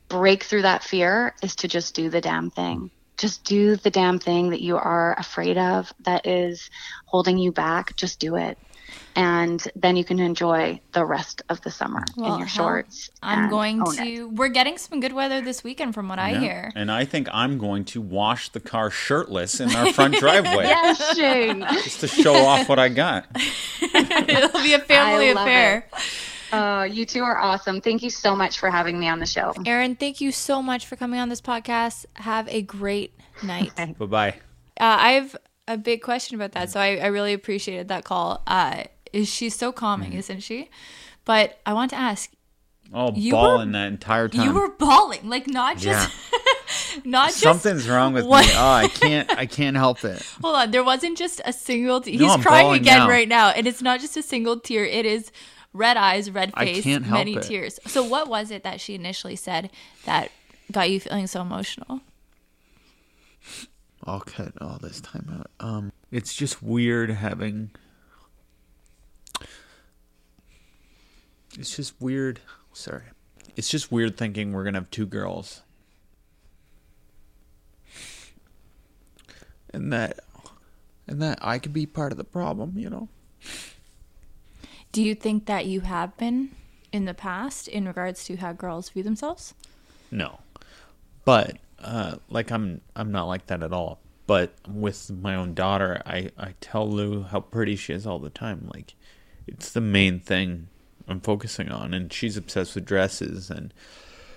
break through that fear is to just do the damn thing just do the damn thing that you are afraid of that is holding you back. Just do it. And then you can enjoy the rest of the summer well, in your shorts. I'm going to. It. We're getting some good weather this weekend, from what yeah. I hear. And I think I'm going to wash the car shirtless in our front driveway. <laughs> yes, Shane. Just to show off what I got. <laughs> It'll be a family affair. It. Uh, you two are awesome. Thank you so much for having me on the show. Erin, thank you so much for coming on this podcast. Have a great night. bye bye. Uh, I have a big question about that. So I, I really appreciated that call. Uh, is she's so calming, mm. isn't she? But I want to ask. Oh, you bawling were, that entire time. You were bawling, like not just, yeah. <laughs> not just. Something's wrong with what? me. Oh, I can't, I can't help it. <laughs> Hold on, there wasn't just a single. T- no, he's I'm crying again now. right now, and it's not just a single tear. It is red eyes, red face, many it. tears. So, what was it that she initially said that got you feeling so emotional? I'll cut all this time out. Um, it's just weird having. It's just weird. Sorry. It's just weird thinking we're gonna have two girls. And that and that I could be part of the problem, you know. Do you think that you have been in the past in regards to how girls view themselves? No. but uh, like I'm I'm not like that at all. But with my own daughter, I I tell Lou how pretty she is all the time. Like it's the main thing I'm focusing on, and she's obsessed with dresses. And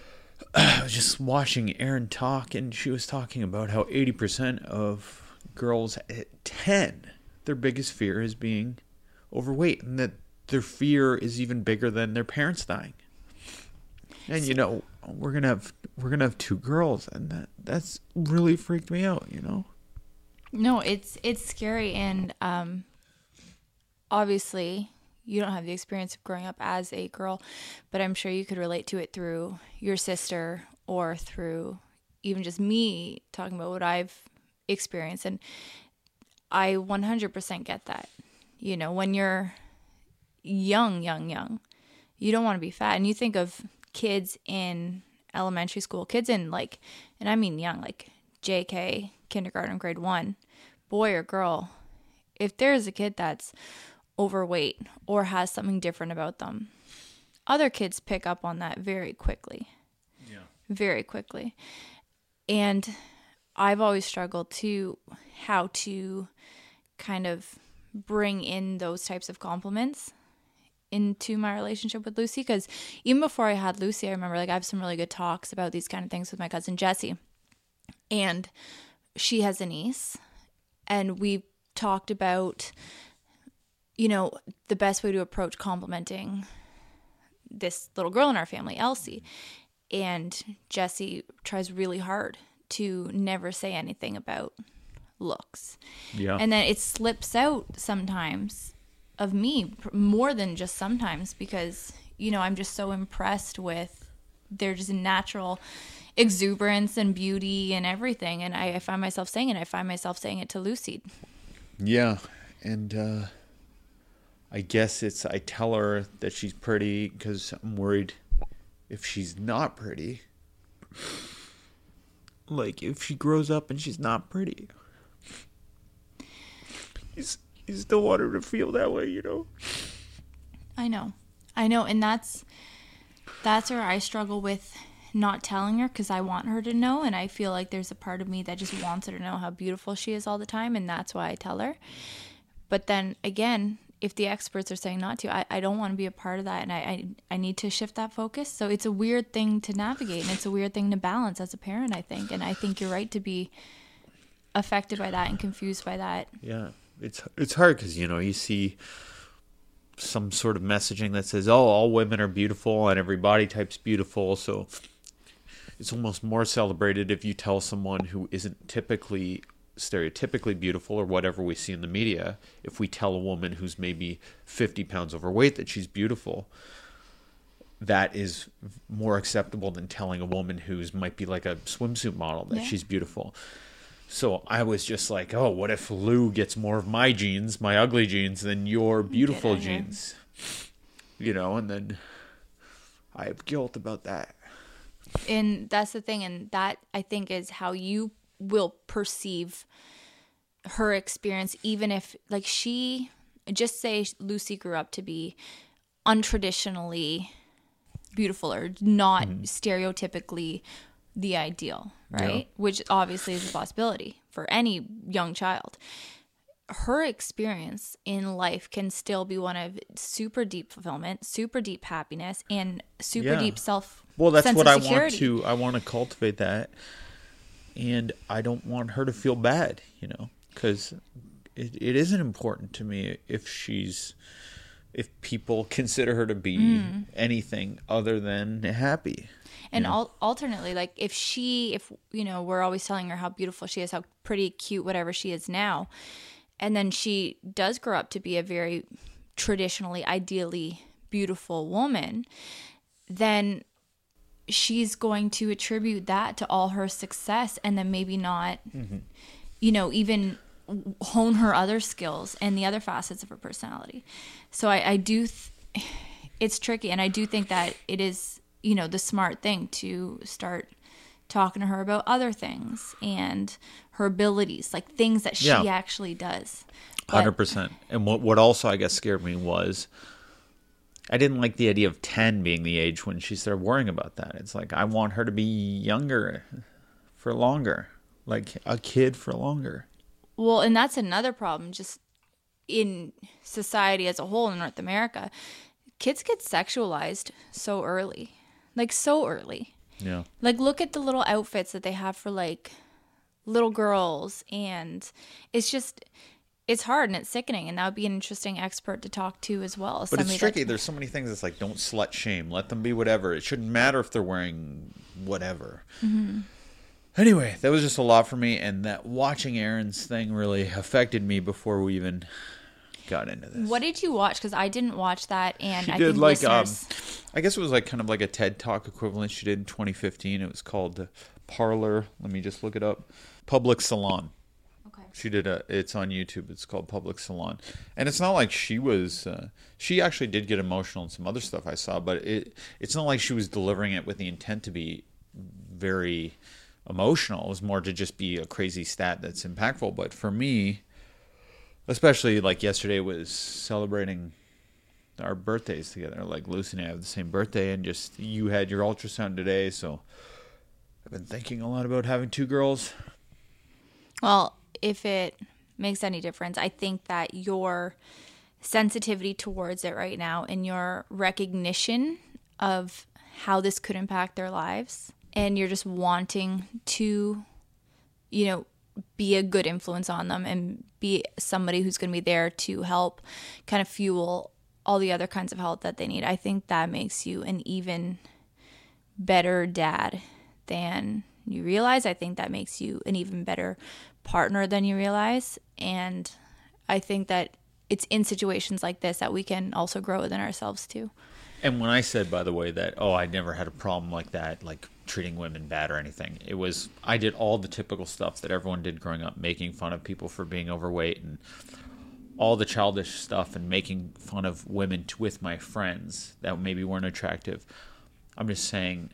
<clears throat> I was just watching Erin talk, and she was talking about how 80% of girls at 10, their biggest fear is being overweight, and that their fear is even bigger than their parents dying. And you know, we're gonna have we're gonna have two girls, and that that's really freaked me out. You know. No, it's it's scary, and um, obviously you don't have the experience of growing up as a girl, but I'm sure you could relate to it through your sister or through even just me talking about what I've experienced, and I 100% get that. You know, when you're young, young, young, you don't want to be fat, and you think of kids in elementary school, kids in like, and I mean young, like JK, kindergarten, grade one, boy or girl, if there's a kid that's overweight or has something different about them, other kids pick up on that very quickly. Yeah. Very quickly. And I've always struggled to how to kind of bring in those types of compliments into my relationship with Lucy because even before I had Lucy, I remember like I have some really good talks about these kind of things with my cousin Jessie. And she has a niece and we talked about you know the best way to approach complimenting this little girl in our family, Elsie. And Jessie tries really hard to never say anything about looks. Yeah. And then it slips out sometimes of me more than just sometimes because you know I'm just so impressed with their just natural exuberance and beauty and everything. And I, I find myself saying it. I find myself saying it to Lucy yeah. And uh I guess it's I tell her that she's pretty because I'm worried if she's not pretty. Like if she grows up and she's not pretty you still want her to feel that way, you know. I know, I know, and that's that's where I struggle with not telling her because I want her to know, and I feel like there's a part of me that just wants her to know how beautiful she is all the time, and that's why I tell her. But then again, if the experts are saying not to, I, I don't want to be a part of that, and I, I I need to shift that focus. So it's a weird thing to navigate, and it's a weird thing to balance as a parent, I think, and I think you're right to be affected by that and confused by that. Yeah it's it's hard because you know you see some sort of messaging that says, "Oh, all women are beautiful and every body type's beautiful." So it's almost more celebrated if you tell someone who isn't typically stereotypically beautiful or whatever we see in the media. If we tell a woman who's maybe 50 pounds overweight that she's beautiful, that is more acceptable than telling a woman who's might be like a swimsuit model that yeah. she's beautiful. So I was just like, oh, what if Lou gets more of my genes, my ugly genes, than your beautiful genes? You know, and then I have guilt about that. And that's the thing, and that I think is how you will perceive her experience, even if, like, she just say Lucy grew up to be untraditionally beautiful or not mm-hmm. stereotypically the ideal, right? Yeah. Which obviously is a possibility for any young child. Her experience in life can still be one of super deep fulfillment, super deep happiness, and super yeah. deep self. Well, that's what I want to. I want to cultivate that, and I don't want her to feel bad, you know, because it, it isn't important to me if she's if people <laughs> consider her to be mm. anything other than happy. And al- alternately, like if she, if you know, we're always telling her how beautiful she is, how pretty, cute, whatever she is now, and then she does grow up to be a very traditionally, ideally beautiful woman, then she's going to attribute that to all her success, and then maybe not, mm-hmm. you know, even hone her other skills and the other facets of her personality. So I, I do. Th- <sighs> it's tricky, and I do think that it is you know, the smart thing to start talking to her about other things and her abilities, like things that she yeah. actually does. Hundred percent. And what what also I guess scared me was I didn't like the idea of ten being the age when she started worrying about that. It's like I want her to be younger. for longer, like a kid for longer. Well, and that's another problem just in society as a whole in North America. Kids get sexualized so early. Like so early. Yeah. Like look at the little outfits that they have for like little girls and it's just it's hard and it's sickening and that would be an interesting expert to talk to as well. But it's that- tricky. There's so many things that's like, don't slut shame. Let them be whatever. It shouldn't matter if they're wearing whatever. Mm-hmm. Anyway, that was just a lot for me, and that watching Erin's thing really affected me before we even got into this. What did you watch? Because I didn't watch that, and She I did think like um. I guess it was like kind of like a TED Talk equivalent she did in 2015. It was called Parlor. Let me just look it up. Public Salon. okay. She did a. It's on YouTube. It's called Public Salon, and it's not like she was. Uh, she actually did get emotional in some other stuff I saw, but it. It's not like she was delivering it with the intent to be very emotional. It was more to just be a crazy stat that's impactful. But for me, especially like yesterday was celebrating our birthdays together. Like Lucy and I have the same birthday, and just you had your ultrasound today, so I've been thinking a lot about having two girls. Well, if it makes any difference, I think that your sensitivity towards it right now and your recognition of how this could impact their lives and you're just wanting to you know be a good influence on them and be somebody who's going to be there to help kind of fuel all the other kinds of help that they need. I think that makes you an even better dad than you realize. I think that makes you an even better partner than you realize. And I think that it's in situations like this that we can also grow within ourselves too. And when I said, by the way, that oh, I never had a problem like that, like treating women bad or anything, it was I did all the typical stuff that everyone did growing up, making fun of people for being overweight and all the childish stuff, and making fun of women t- with my friends that maybe weren't attractive. I'm just saying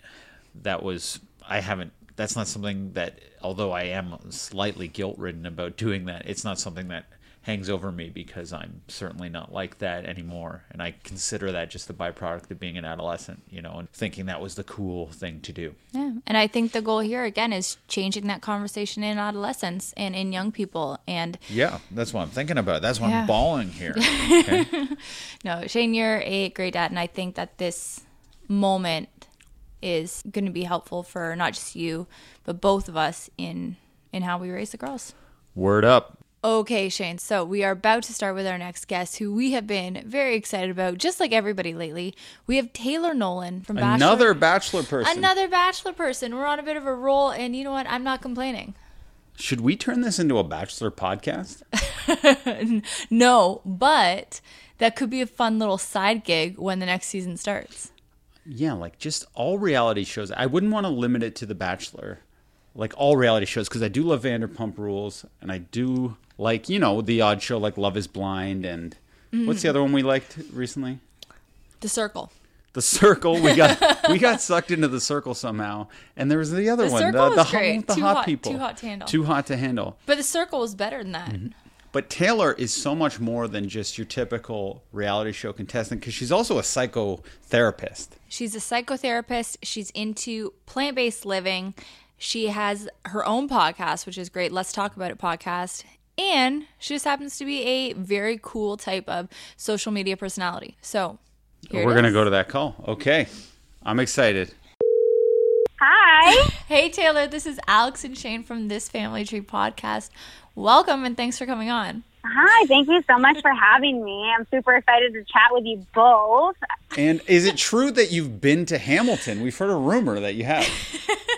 that was I haven't. That's not something that, although I am slightly guilt ridden about doing that, it's not something that hangs over me because I'm certainly not like that anymore. And I consider that just the byproduct of being an adolescent, you know, and thinking that was the cool thing to do. Yeah. And I think the goal here again is changing that conversation in adolescence and in young people. And Yeah, that's what I'm thinking about. That's why Yeah. I'm bawling here. <laughs> Okay? no, Shane, you're a great dad. And I think that this moment is going to be helpful for not just you, but both of us in in how we raise the girls. Word up. Okay, Shane. So we are about to start with our next guest, who we have been very excited about, just like everybody lately. We have Taylor Nolan from Bachelor. Another bachelor person. another Bachelor person. We're on a bit of a roll, and you know what? I'm not complaining. Should we turn this into a bachelor podcast? <laughs> No, but that could be a fun little side gig when the next season starts. Yeah, like just all reality shows. I wouldn't want to limit it to The Bachelor. Like all reality shows, because I do love Vanderpump Rules, and I do like you know the odd show like Love Is Blind, and what's the mm. other one we liked recently? The Circle. The Circle. We got <laughs> we got sucked into the Circle somehow, and there was the other The one, the, the, hot- great. the hot hot- people, too hot to handle. too hot to handle. But The Circle was better than that. Mm-hmm. But Taylor is so much more than just your typical reality show contestant because she's also a psychotherapist. She's a psychotherapist. She's into plant based living. She has her own podcast, which is great. Let's Talk About It podcast. And she just happens to be a very cool type of social media personality. So here We're gonna go to that call. Okay, I'm excited. Hi. <laughs> Hey, Taylor, this is Alex and Shane from This Family Tree podcast. Welcome and thanks for coming on. Hi. Thank you so much for having me. I'm super excited to chat with you both. And is it true that you've been to Hamilton? We've heard a rumor that you have. <laughs>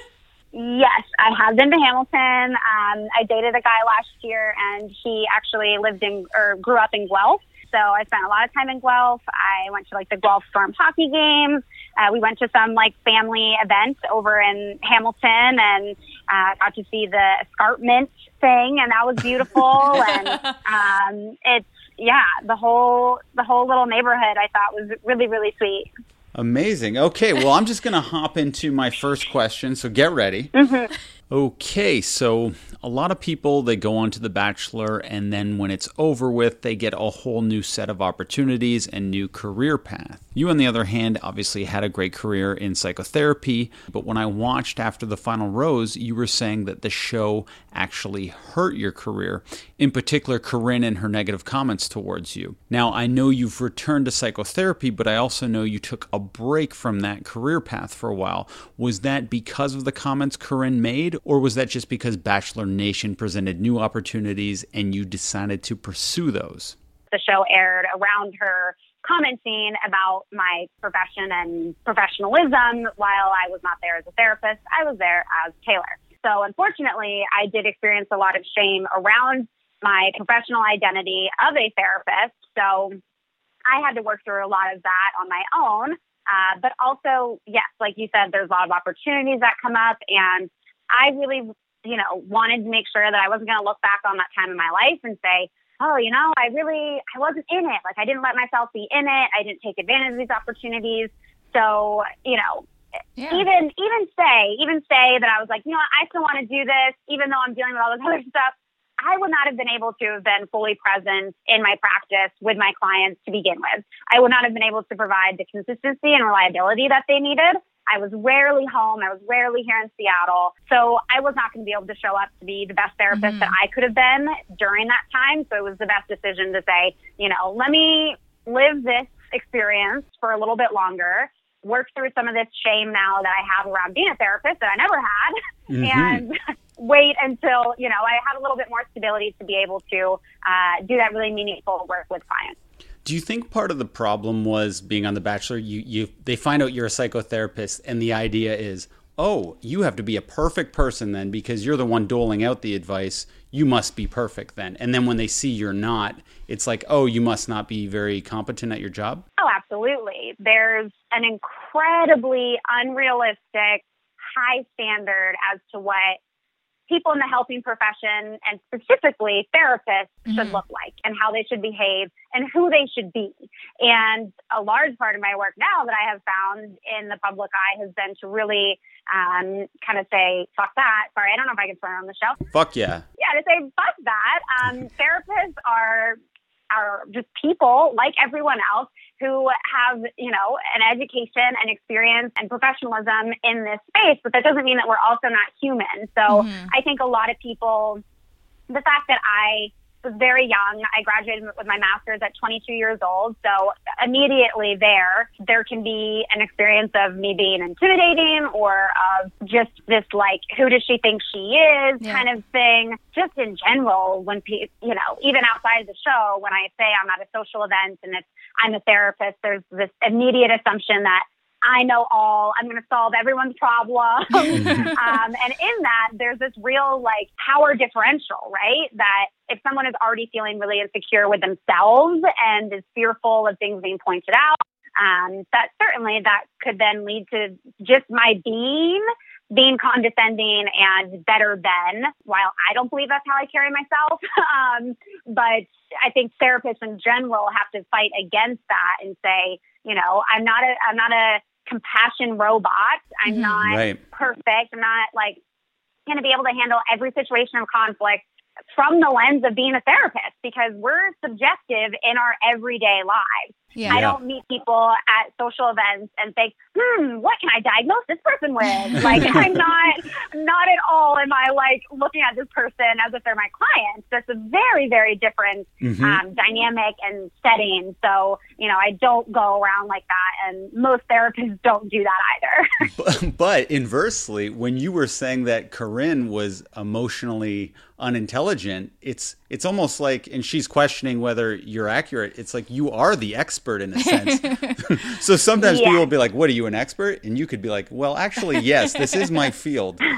Yes, I have been to Hamilton. Um, I dated a guy last year, and he actually lived in or grew up in Guelph. So I spent a lot of time in Guelph. I went to like the Guelph Storm hockey games. Uh, we went to some like family events over in Hamilton, and uh, got to see the escarpment thing, and that was beautiful. <laughs> and um, it's yeah, the whole the whole little neighborhood I thought was really really sweet. Amazing. Okay, well, I'm just gonna hop into my first question. So get ready. Mm-hmm. Okay, so a lot of people they go on to The Bachelor and then when it's over with, they get a whole new set of opportunities and new career path. You on the other hand obviously had a great career in psychotherapy, but when I watched after the final rose, you were saying that the show actually hurt your career, in particular Corinne and her negative comments towards you. Now, I know you've returned to psychotherapy, but I also know you took a break from that career path for a while. Was that because of the comments Corinne made or was that just because Bachelor Nation presented new opportunities and you decided to pursue those? The show aired around her commenting about my profession and professionalism while I was not there as a therapist. I was there as Taylor. So unfortunately, I did experience a lot of shame around my professional identity of a therapist. So I had to work through a lot of that on my own. Uh, but also, yes, like you said, there's a lot of opportunities that come up, and I really, you know, wanted to make sure that I wasn't going to look back on that time in my life and say, oh, you know, I really, I wasn't in it. Like I didn't let myself be in it. I didn't take advantage of these opportunities. So, you know, yeah. even, even say, even say that I was like, you know what, I still want to do this, even though I'm dealing with all this <laughs> other stuff. I would not have been able to have been fully present in my practice with my clients to begin with. I would not have been able to provide the consistency and reliability that they needed I was rarely home. I was rarely here in Seattle. So I was not going to be able to show up to be the best therapist mm-hmm. that I could have been during that time. So it was the best decision to say, you know, let me live this experience for a little bit longer, work through some of this shame now that I have around being a therapist that I never had, mm-hmm. and <laughs> wait until, you know, I had a little bit more stability to be able to uh, do that really meaningful work with clients. Do you think part of the problem was being on The Bachelor? You, you, they find out you're a psychotherapist, and the idea is, oh, you have to be a perfect person then because you're the one doling out the advice. You must be perfect then. And then when they see you're not, it's like, oh, you must not be very competent at your job. Oh, absolutely. There's an incredibly unrealistic, high standard as to what people in the helping profession and specifically therapists mm-hmm. should look like and how they should behave and who they should be. And a large part of my work now that I have found in the public eye has been to really um, kind of say, fuck that. Sorry, I don't know if I can swear on the show. Fuck yeah. Yeah, to say, fuck that. Um, <laughs> therapists are are just people like everyone else who have, you know, an education and experience and professionalism in this space, but that doesn't mean that we're also not human. So mm-hmm. I think a lot of people, the fact that I was very young. I graduated with my master's at 22 years old. So immediately there, there can be an experience of me being intimidating or of just this like, who does she think she is yeah. kind of thing. Just in general, when people, you know, even outside of the show, when I say I'm at a social event and it's, I'm a therapist, there's this immediate assumption that I know all. I'm going to solve everyone's problem. <laughs> um, and in that, there's this real like power differential, right? That if someone is already feeling really insecure with themselves and is fearful of things being pointed out, um, that certainly that could then lead to just my being being condescending and better than while I don't believe that's how I carry myself. <laughs> um, but I think therapists in general have to fight against that and say, you know, I'm not a, I'm not a compassion robot. I'm mm-hmm. not right. perfect. I'm not like going to be able to handle every situation of conflict from the lens of being a therapist because we're subjective in our everyday lives. Yeah. I don't meet people at social events and think, hmm, what can I diagnose this person with? <laughs> Like I'm not not at all am I like looking at this person as if they're my client. That's a very, very different mm-hmm. um, dynamic and setting. So, you know, I don't go around like that and most therapists don't do that either. <laughs> but, but inversely, when you were saying that Corinne was emotionally unintelligent, it's it's almost like and she's questioning whether you're accurate. It's like you are the expert in a sense. <laughs> so sometimes yeah. people will be like, "What are you an expert?" and you could be like, "Well, actually, yes, this is my field." <laughs>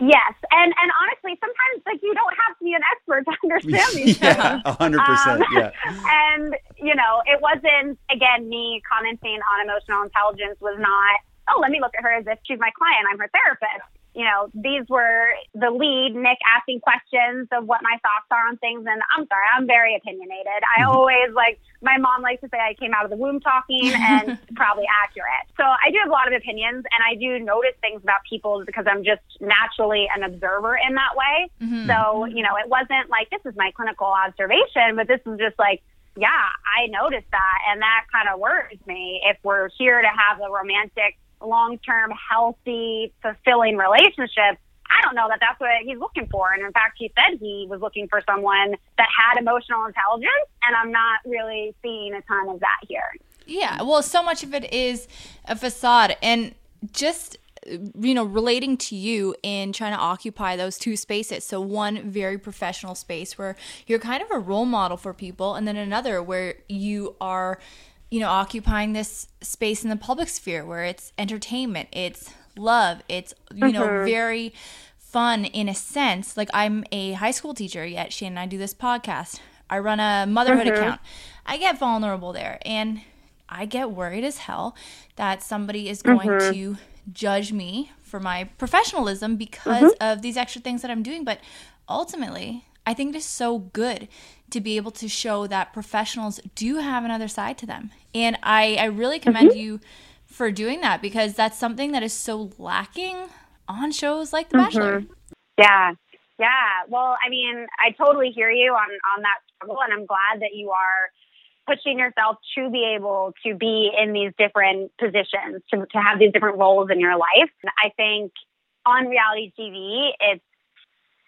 Yes, and and honestly, sometimes like you don't have to be an expert to understand <laughs> these yeah, things. hundred um, percent. Yeah. And you know, it wasn't again me commenting on emotional intelligence was not. Oh, let me look at her as if she's my client. I'm her therapist you know, these were the lead, Nick asking questions of what my thoughts are on things. And I'm sorry, I'm very opinionated. I Mm-hmm. always like, my mom likes to say I came out of the womb talking <laughs> and probably accurate. So I do have a lot of opinions and I do notice things about people because I'm just naturally an observer in that way. So, you know, it wasn't like this is my clinical observation, but this is just like, yeah, I noticed that. And that kind of worries me if we're here to have a romantic, long term, healthy, fulfilling relationship. I don't know that that's what he's looking for. And in fact, he said he was looking for someone that had emotional intelligence. And I'm not really seeing a ton of that here. Yeah, well, so much of it is a facade, and just you know, relating to you in trying to occupy those two spaces. So one very professional space where you're kind of a role model for people, and then another where you are, you know, occupying this space in the public sphere where it's entertainment, it's love, it's you know, mm-hmm. very fun in a sense. Like I'm a high school teacher, yet Shane and I do this podcast. I run a motherhood mm-hmm. account. I get vulnerable there and I get worried as hell that somebody is going mm-hmm. to judge me for my professionalism because of these extra things that I'm doing. But ultimately, I think it is so good to be able to show that professionals do have another side to them. And I, I really commend mm-hmm. you for doing that because that's something that is so lacking on shows like The mm-hmm. Bachelor. Yeah. Yeah. Well, I mean, I totally hear you on, on that struggle, and I'm glad that you are pushing yourself to be able to be in these different positions, to, to have these different roles in your life. I think on reality TV, it's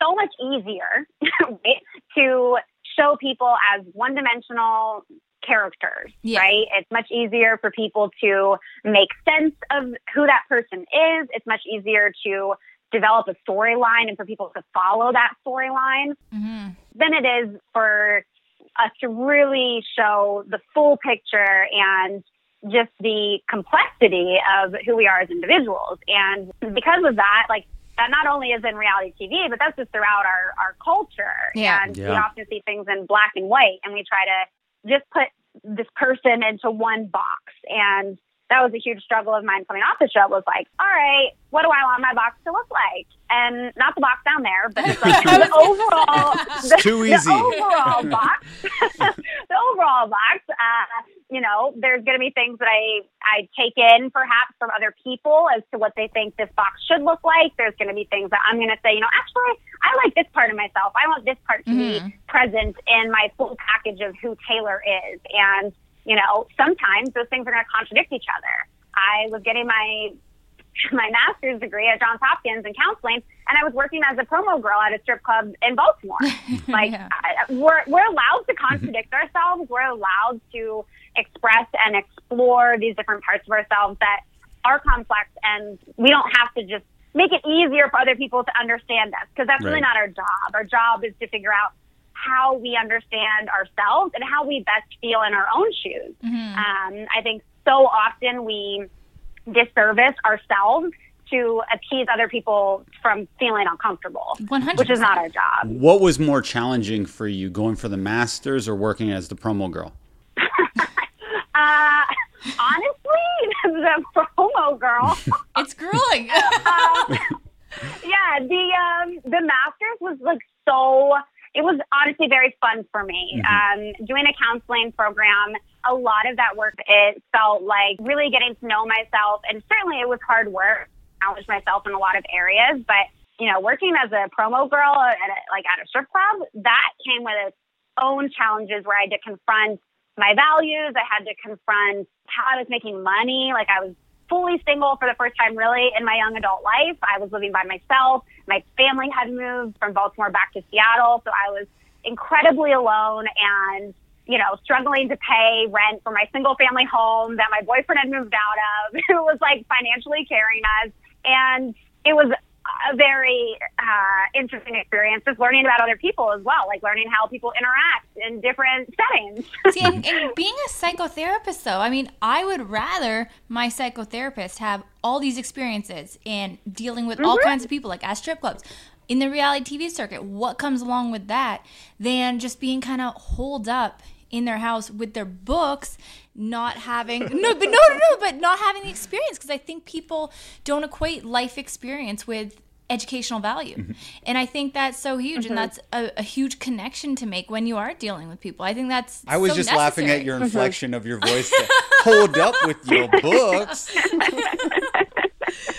so much easier right, <laughs> to show people as one dimensional characters, Yeah. right? It's much easier for people to make sense of who that person is. It's much easier to develop a storyline and for people to follow that storyline hmm than it is for us to really show the full picture and just the complexity of who we are as individuals. And because of that, like that not only is in reality TV, but that's just throughout our, our culture. Yeah. And we often see things in black and white and we try to just put this person into one box. And that was a huge struggle of mine coming off the show was like, all right, what do I want my box to look like? And not the box down there, but <laughs> it's like the overall, the, too the overall box, <laughs> the overall box. Uh, you know, there's going to be things that I I take in perhaps from other people as to what they think this box should look like. There's going to be things that I'm going to say, you know, actually, I like this part of myself. I want this part to be present in my full package of who Taylor is. And you know, sometimes those things are going to contradict each other. I was getting my <laughs> my master's degree at Johns Hopkins in counseling, and I was working as a promo girl at a strip club in Baltimore. <laughs> like, Yeah. I, we're we're allowed to contradict <laughs> ourselves. We're allowed to express and explore these different parts of ourselves that are complex, and we don't have to just make it easier for other people to understand us because that's really not our job. Our job is to figure out how we understand ourselves and how we best feel in our own shoes. Um, I think so often we disservice ourselves to appease other people from feeling uncomfortable, 100. which is not our job. What was more challenging for you, going for the Masters or working as the promo girl? <laughs> Uh, honestly, <laughs> the promo girl. <laughs> It's grueling. yeah, the um the masters was like so it was honestly very fun for me. Um doing a counseling program, a lot of that work it felt like really getting to know myself and certainly it was hard work, challenge myself in a lot of areas, but you know, working as a promo girl at a, like at a strip club, that came with its own challenges where I had to confront my values. I had to confront how I was making money. Like I was fully single for the first time really in my young adult life. I was living by myself. My family had moved from Baltimore back to Seattle. So I was incredibly alone and, you know, struggling to pay rent for my single family home that my boyfriend had moved out of. <laughs> It was like financially carrying us. And it was a very uh, interesting experience just learning about other people as well, like learning how people interact in different settings. <laughs> See, and, <laughs> and being a psychotherapist, though, I mean, I would rather my psychotherapist have all these experiences in dealing with all kinds of people, like at strip clubs, in the reality TV circuit, what comes along with that, than just being kind of holed up in their house with their books, not having <laughs> no, but no, no, no, but not having the experience because I think people don't equate life experience with educational value. Mm-hmm. And I think that's so huge. And mm-hmm. that's a, a huge connection to make when you are dealing with people. I think that's I was so just laughing at your mm-hmm. inflection of your voice to hold up with your <laughs> books.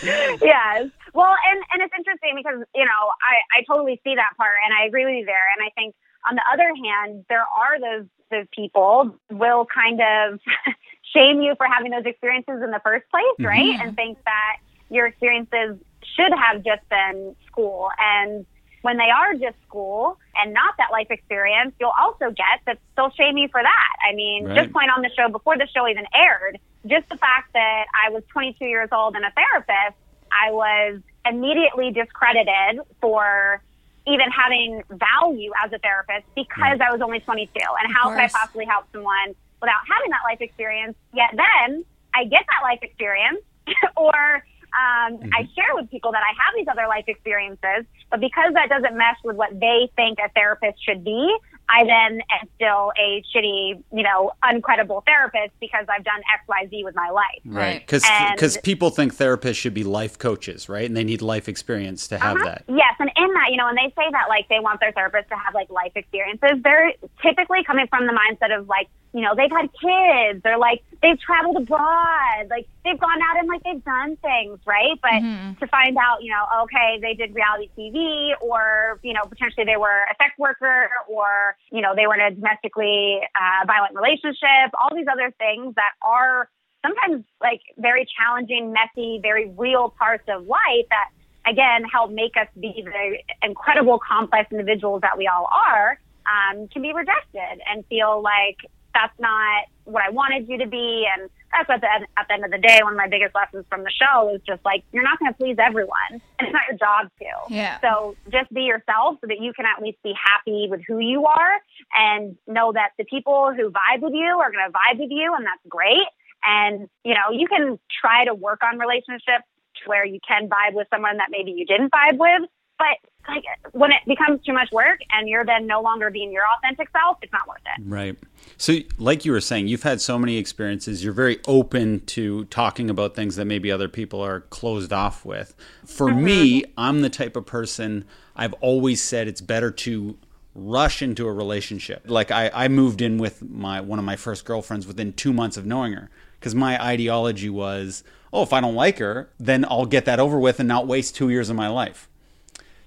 yes. Well, and and it's interesting because you know I I totally see that part, and I agree with you there. And I think on the other hand, there are those those people will kind of <laughs> shame you for having those experiences in the first place, mm-hmm. right? And think that your experiences should have just been school and when they are just school and not that life experience, you'll also get that they'll shame you for that. I mean, Right. just point on the show before the show even aired, just the fact that I was 22 years old and a therapist, I was immediately discredited for even having value as a therapist because I was only 22. And how could I possibly help someone without having that life experience? Yet then I get that life experience <laughs> or um, I share with people that I have these other life experiences, but because that doesn't mesh with what they think a therapist should be, I then am still a shitty, you know, uncredible therapist because I've done X, Y, Z with my life. Right. Right. Because And- people think therapists should be life coaches, right? And they need life experience to have Uh-huh. that. Yes, and in that, you know, when they say that, like, they want their therapist to have, like, life experiences, they're typically coming from the mindset of, like, you know, they've had kids, or, like, they've traveled abroad, like, they've gone out and, like, they've done things, right? But to find out, you know, okay, they did reality TV, or, you know, potentially they were a sex worker, or, you know, they were in a domestically uh, violent relationship, all these other things that are sometimes, like, very challenging, messy, very real parts of life that again help make us be the incredible complex individuals that we all are um, can be rejected and feel like that's not what I wanted you to be and that's at the, end, at the end of the day one of my biggest lessons from the show is just like you're not going to please everyone and <laughs> it's not your job to Yeah. so just be yourself so that you can at least be happy with who you are and know that the people who vibe with you are going to vibe with you and that's great and you know you can try to work on relationships where you can vibe with someone that maybe you didn't vibe with. But like when it becomes too much work and you're then no longer being your authentic self, it's not worth it. Right. So, like you were saying, you've had so many experiences. You're very open to talking about things that maybe other people are closed off with. For mm-hmm. me, I'm the type of person I've always said it's better to rush into a relationship. Like I, I moved in with my one of my first girlfriends within two months of knowing her because my ideology was, oh, if I don't like her, then I'll get that over with and not waste two years of my life.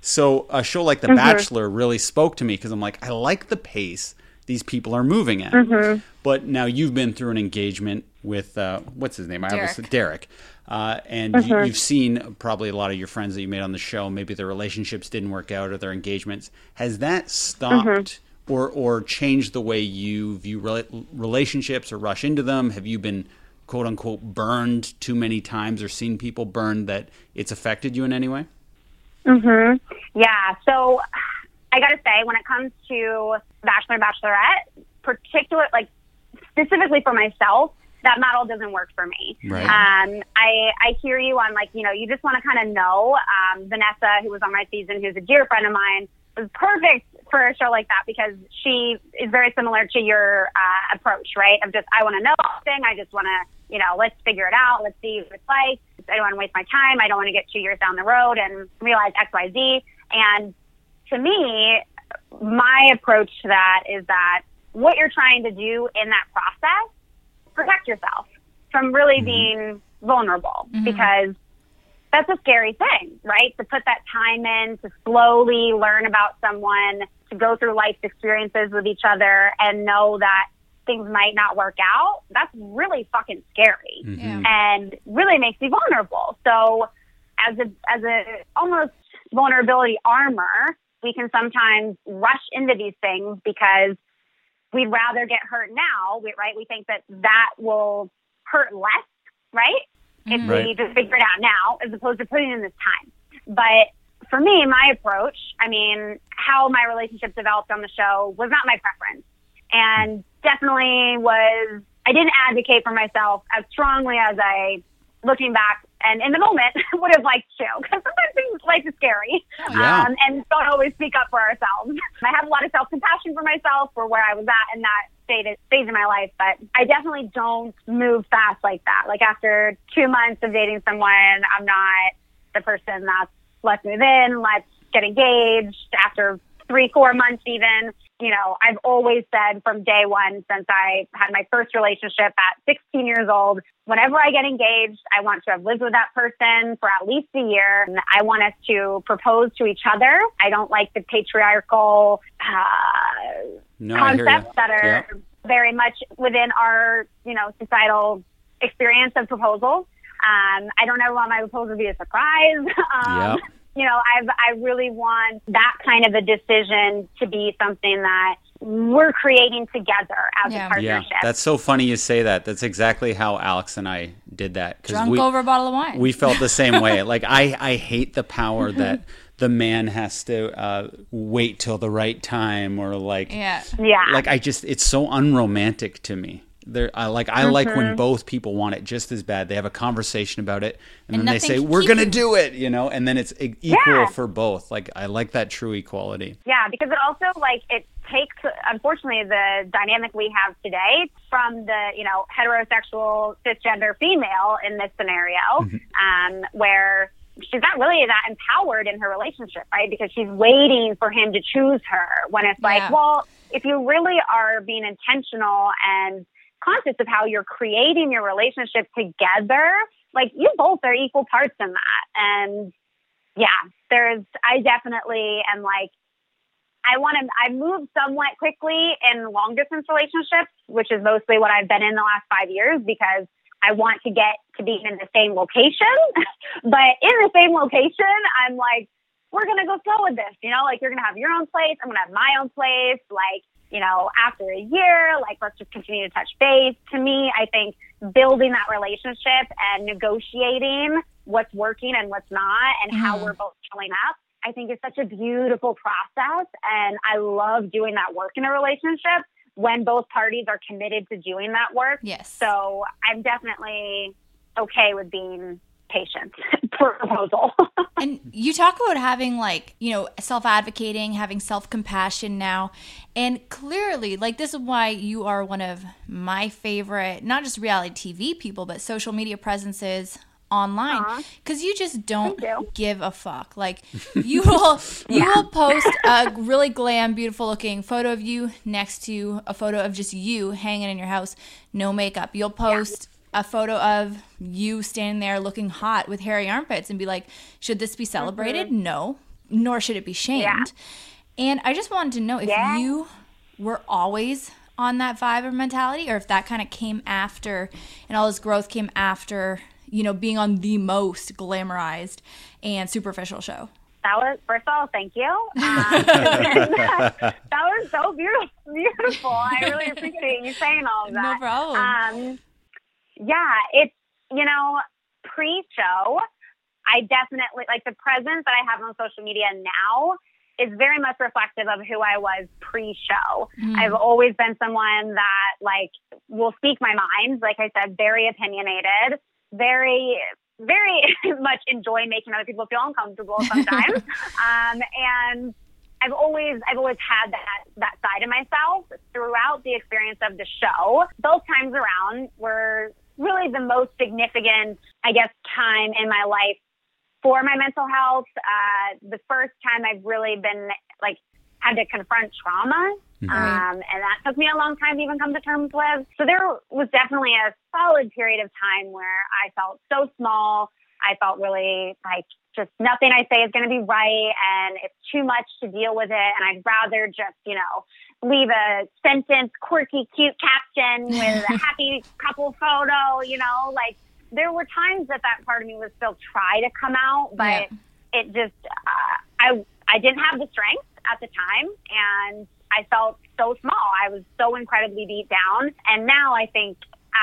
So a show like The Bachelor really spoke to me because I'm like, I like the pace these people are moving at. But now you've been through an engagement with uh, what's his name? I always Derek. Derek. Uh, and you, you've seen probably a lot of your friends that you made on the show. Maybe their relationships didn't work out or their engagements. Has that stopped or or changed the way you view rela- relationships or rush into them? Have you been quote unquote burned too many times or seen people burned that it's affected you in any way? Yeah. So I got to say, when it comes to Bachelor and Bachelorette, particular, like specifically for myself, that model doesn't work for me. Right. Um, I I hear you on like you know you just want to kind of know. Um, Vanessa, who was on my season, who's a dear friend of mine, was perfect for a show like that because she is very similar to your uh, approach, right? Of just I want to know everything. I just want to you know let's figure it out. Let's see what it's like. I don't want to waste my time. I don't want to get two years down the road and realize X Y Z. And to me, my approach to that is that what you're trying to do in that process protect yourself from really mm-hmm. being vulnerable mm-hmm. because that's a scary thing, right? To put that time in, to slowly learn about someone, to go through life experiences with each other and know that things might not work out. That's really fucking scary mm-hmm. Yeah. and really makes you vulnerable. So as a as a almost vulnerability armor, we can sometimes rush into these things because we'd rather get hurt now, right? We think that that will hurt less, right? If mm-hmm. we Right. just figure it out now, as opposed to putting in this time. But for me, my approach, I mean, how my relationship developed on the show was not my preference, and definitely was. I didn't advocate for myself as strongly as I, looking back and in the moment, <laughs> would have liked to. Because sometimes things life is scary, Yeah. um, and don't always speak up for ourselves. <laughs> I have a lot of self compassion for myself for where I was at in that stage, in my life, but I definitely don't move fast like that. Like after two months of dating someone, I'm not the person that's let's move in, let's get engaged after three, four months even. You know, I've always said from day one since I had my first relationship at 16 years old, whenever I get engaged, I want to have lived with that person for at least a year. And I want us to propose to each other. I don't like the patriarchal uh, No, concepts that are Yeah. very much within our, you know, societal experience of proposals. Um, I don't ever want my proposal to be a surprise. <laughs> Um, Yep. You know, I've, I really want that kind of a decision to be something that we're creating together as Yeah. a partnership. Yeah, that's so funny you say that. That's exactly how Alex and I did that. Drunk we, over a bottle of wine. we felt the same way. <laughs> Like I, I hate the power <laughs> that the man has to uh, wait till the right time, or like, yeah. yeah. like I just, it's so unromantic to me. There, I like, I like when both people want it just as bad. They have a conversation about it, and, And then they say, "We're gonna you- do it," you know, and then it's e- equal Yeah. for both. Like I like that true equality. Yeah, because it also like it takes unfortunately the dynamic we have today from the you know heterosexual cisgender female in this scenario, um, where she's not really that empowered in her relationship, right? Because she's waiting for him to choose her. When it's like, Yeah. well, if you really are being intentional and conscious of how you're creating your relationship together, like you both are equal parts in that, and yeah, there's I definitely am like I want to I move somewhat quickly in long distance relationships, which is mostly what I've been in the last 5 years because I want to get to be in the same location. <laughs> but in the same location, I'm like we're going to go slow with this, you know, like you're going to have your own place, I'm going to have my own place, like you know, after a year, like let's just continue to touch base. To me, I think building that relationship and negotiating what's working and what's not and how Mhm. we're both showing up, I think is such a beautiful process. And I love doing that work in a relationship when both parties are committed to doing that work. Yes. So I'm definitely okay with being patient <laughs> for proposal. <laughs> and you talk about having like you know self-advocating having self-compassion now. And clearly like this is why you are one of my favorite not just reality tv people but social media presences online. Because you just don't you. give a fuck. Like <laughs> you will you will post a really glam beautiful looking photo of you next to a photo of just you hanging in your house no makeup. You'll post a photo of you standing there looking hot with hairy armpits and be like, should this be celebrated? No, nor should it be shamed. Yeah. And I just wanted to know if Yeah. you were always on that vibe or mentality, or if that kind of came after and all this growth came after, you know, being on the most glamorized and superficial show. That was first of all, thank you. <laughs> Um, <laughs> that was so beautiful. Beautiful. I really appreciate you saying all of that. No problem. Um, yeah, it's you know pre-show. I definitely like the presence that I have on social media now is very much reflective of who I was pre-show. I've always been someone that like will speak my mind. Like I said, very opinionated, very very <laughs> much enjoy making other people feel uncomfortable sometimes. <laughs> um, and I've always I've always had that that side of myself throughout the experience of the show. Both times around were really the most significant, I guess, time in my life for my mental health. Uh, the first time I've really been like had to confront trauma. Um, and that took me a long time to even come to terms with. So there was definitely a solid period of time where I felt so small. I felt really like just nothing I say is going to be right and it's too much to deal with it. And I'd rather just, you know, leave a sentence, quirky, cute caption with a <laughs> happy couple photo, you know, like there were times that that part of me would still try to come out, but Yeah. it just, uh, I, I didn't have the strength at the time and I felt so small. I was so incredibly beat down. And now I think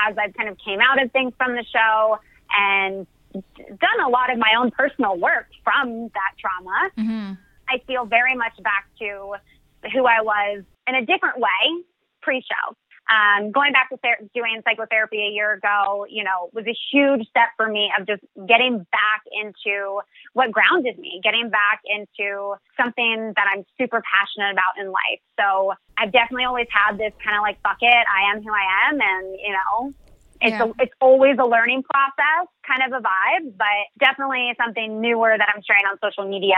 as I've kind of came out of things from the show and done a lot of my own personal work from that trauma, hmm I feel very much back to who I was in a different way pre-show. Um, going back to ther- doing psychotherapy a year ago, you know, was a huge step for me of just getting back into what grounded me, getting back into something that I'm super passionate about in life. So I've definitely always had this kind of like, fuck it, I am who I am. And, you know, It's Yeah. a, it's always a learning process, kind of a vibe, but definitely something newer that I'm sharing on social media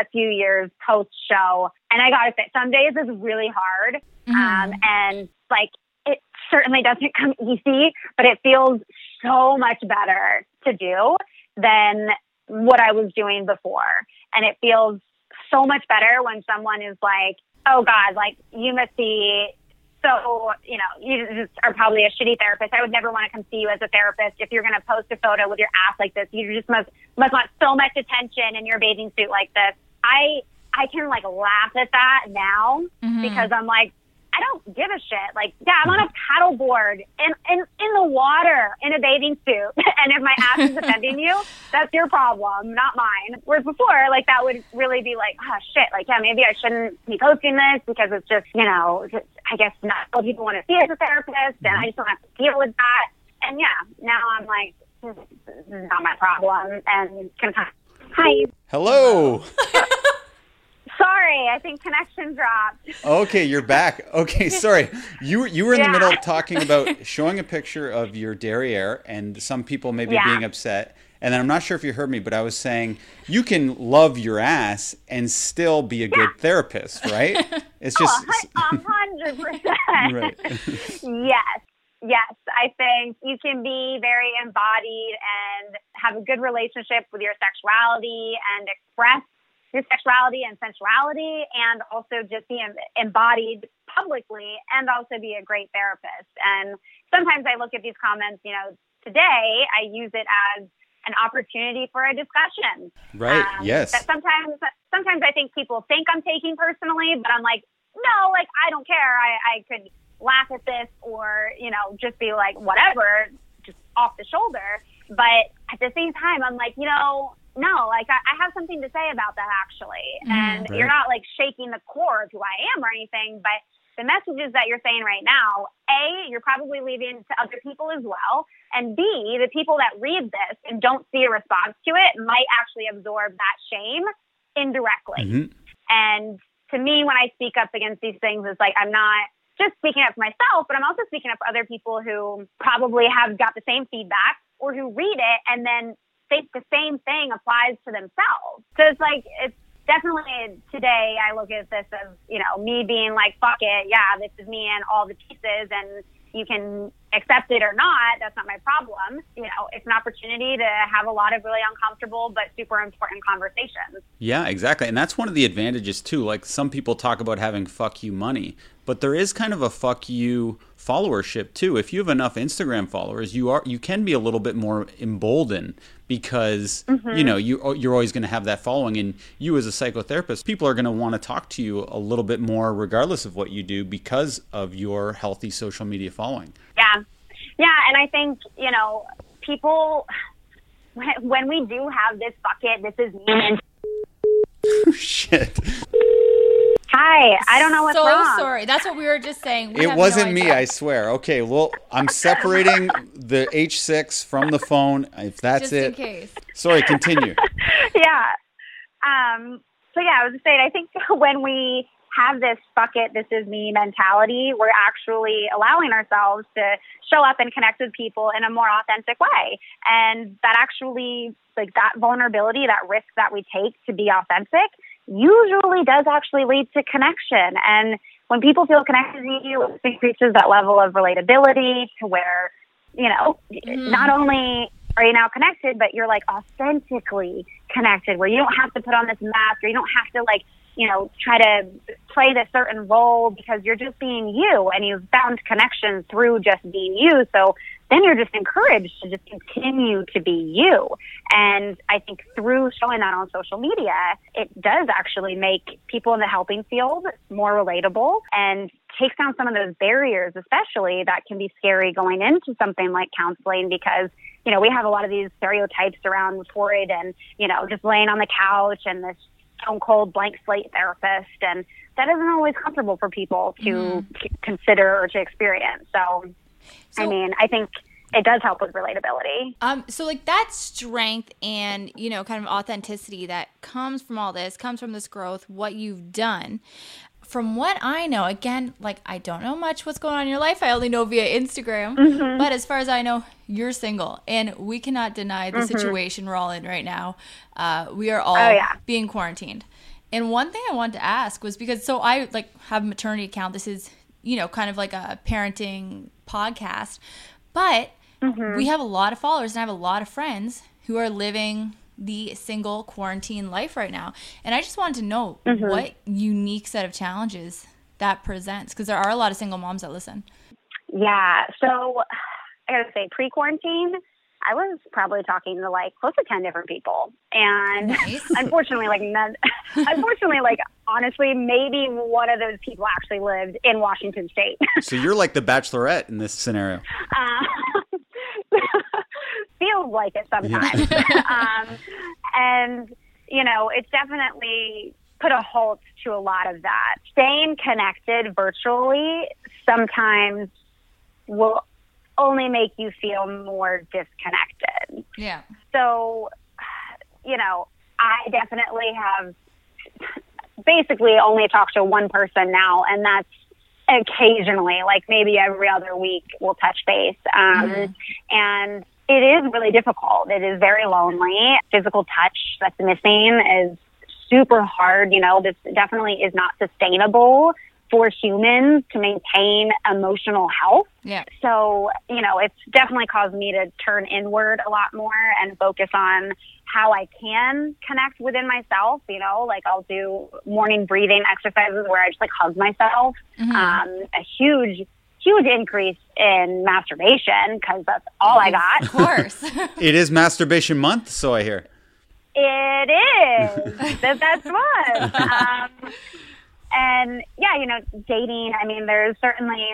a few years post show. And I gotta say, some days is really hard, um, and like it certainly doesn't <laughs> come easy, but it feels so much better to do than what I was doing before, and it feels so much better when someone is like, "Oh God, like you must be." So, you know, you just are probably a shitty therapist. I would never want to come see you as a therapist. If you're going to post a photo with your ass like this, you just must, must want so much attention in your bathing suit like this. I, I can like laugh at that now mm-hmm. because I'm like, I don't give a shit. Like, yeah, I'm on a paddleboard in, in, in the water in a bathing suit. <laughs> and if my ass is offending you, <laughs> that's your problem, not mine. Whereas before, like, that would really be like, oh, shit. Like, yeah, maybe I shouldn't be posting this because it's just, you know, just, I guess not all people want to see as a therapist. And I just don't have to deal with that. And yeah, now I'm like, this is not my problem. And can kind of, hi. Hello. <laughs> Sorry, I think connection dropped. Okay, you're back. Okay, <laughs> sorry. You were you were in the middle of talking about showing a picture of your derriere and some people maybe Yeah. being upset. And then I'm not sure if you heard me, but I was saying you can love your ass and still be a good therapist, right? <laughs> It's Oh, just a hundred percent. right. <laughs> Yes. Yes. I think you can be very embodied and have a good relationship with your sexuality and express your sexuality and sensuality and also just be embodied publicly and also be a great therapist. And sometimes I look at these comments, you know, today I use it as an opportunity for a discussion. Right. Um, yes. Sometimes, sometimes I think people think I'm taking personally, but I'm like, no, like I don't care. I, I could laugh at this or you know just be like whatever, just off the shoulder. But at the same time, I'm like, you know, no, like I, I have something to say about that actually, and Right. you're not like shaking the core of who I am or anything, but the messages that you're saying right now, A, you're probably leaving to other people as well. And B, the people that read this and don't see a response to it might actually absorb that shame indirectly. Mhm. And to me, when I speak up against these things, it's like I'm not just speaking up for myself, but I'm also speaking up for other people who probably have got the same feedback or who read it and then think the same thing applies to themselves. So it's like, it's definitely today I look at this as, you know, me being like, fuck it. Yeah, this is me and all the pieces and you can accept it or not. That's not my problem. You know, it's an opportunity to have a lot of really uncomfortable but super important conversations. Yeah, exactly. And that's one of the advantages too. Like some people talk about having fuck you money, but there is kind of a fuck you followership too. If you have enough Instagram followers, you are you can be a little bit more emboldened because you mm-hmm. know you oh, you're always going to have that following and you as a psychotherapist, people are going to want to talk to you a little bit more regardless of what you do because of your healthy social media following. Yeah. Yeah. And I think, you know, people, when, when we do have this bucket, this is me. <laughs> Shit. Hi. I don't know what's so wrong. sorry. That's what we were just saying. We It wasn't me. I swear. Okay, well, I'm separating the H6 from the phone. If that's Just it. in case. Sorry, continue. <laughs> yeah. Um, so yeah, I was just saying, I think <laughs> when we have this bucket, this is me mentality, we're actually allowing ourselves to show up and connect with people in a more authentic way. And that actually, like that vulnerability, that risk that we take to be authentic usually does actually lead to connection. And when people feel connected to you, it increases that level of relatability to where, you know, mm-hmm. not only are you now connected, but you're like authentically connected where you don't have to put on this mask or you don't have to like, you know, try to play this certain role because you're just being you and you've found connection through just being you. So then you're just encouraged to just continue to be you. And I think through showing that on social media, it does actually make people in the helping field more relatable and takes down some of those barriers, especially that can be scary going into something like counseling because, you know, we have a lot of these stereotypes around Freud and, you know, just laying on the couch and this stone cold blank slate therapist. And that isn't always comfortable for people to c- consider or to experience. So, I mean, I think it does help with relatability. Um, so like that strength and you know kind of authenticity that comes from all this comes from this growth, what you've done. From what I know, again, like I don't know much what's going on in your life. I only know via Instagram. Mm-hmm. But as far as I know, you're single, and we cannot deny the situation we're all in right now. Uh, we are all Mm-hmm. Oh, yeah. being quarantined. And one thing I wanted to ask was because so I like have a maternity account. This is you know kind of like a parenting podcast, but Mm-hmm. we have a lot of followers and I have a lot of friends who are living the single quarantine life right now. And I just wanted to know Mm-hmm. what unique set of challenges that presents because there are a lot of single moms that listen. Yeah. So I gotta say, pre quarantine, I was probably talking to like close to ten different people, and Nice. <laughs> unfortunately, like none. <laughs> unfortunately, like honestly, maybe one of those people actually lived in Washington State. So you're like the bachelorette in this scenario. <laughs> Um, feels like it sometimes. <laughs> um, and, you know, it's definitely put a halt to a lot of that. Staying connected virtually sometimes will only make you feel more disconnected. Yeah. So, you know, I definitely have basically only talked to one person now, and that's occasionally, like maybe every other week, we'll touch base. Um, And it is really difficult. It is very lonely. Physical touch that's missing is super hard. You know, this definitely is not sustainable for humans to maintain emotional health. Yeah. So, you know, it's definitely caused me to turn inward a lot more and focus on how I can connect within myself. You know, like I'll do morning breathing exercises where I just like hug myself. Um, a huge, huge increase in masturbation because that's all I got. Of course. <laughs> It is masturbation month, so I hear. It is <laughs> the best one. Um, and yeah, you know, dating. I mean, there's certainly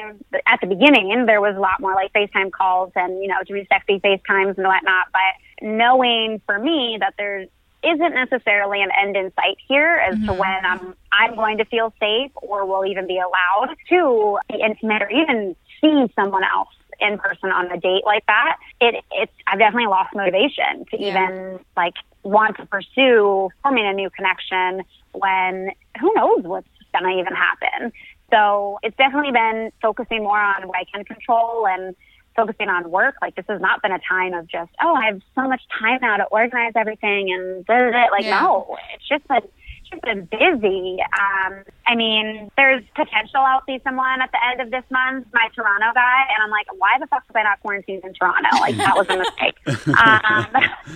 at the beginning there was a lot more like FaceTime calls and you know doing sexy FaceTimes and whatnot. But knowing for me that there isn't necessarily an end in sight here as to mm-hmm. when I'm I'm going to feel safe or will even be allowed to be intimate or even see someone else in person on a date like that. It it's I've definitely lost motivation to Yeah. even like want to pursue forming a new connection when who knows what's gonna even happen. So it's definitely been focusing more on what I can control and focusing on work. Like this has not been a time of just, oh, I have so much time now to organize everything and da, da, da. like Yeah. no, it's just been it's just been busy. Um, I mean, there's potential I'll see someone at the end of this month, my Toronto guy, and I'm like, why the fuck was I not quarantined in Toronto? Like that was a mistake. <laughs> um,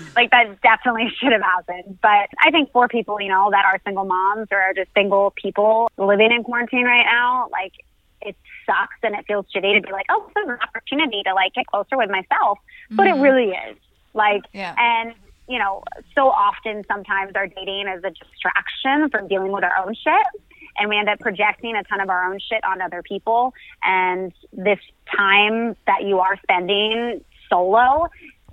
<laughs> like that definitely <laughs> should have happened. But I think for people, you know, that are single moms or are just single people living in quarantine right now, like it sucks and it feels shitty to be like, oh, this is an opportunity to like get closer with myself. But it mm-hmm. really is. Like, Yeah. and you know, so often sometimes our dating is a distraction from dealing with our own shit. And we end up projecting a ton of our own shit on other people. And this time that you are spending solo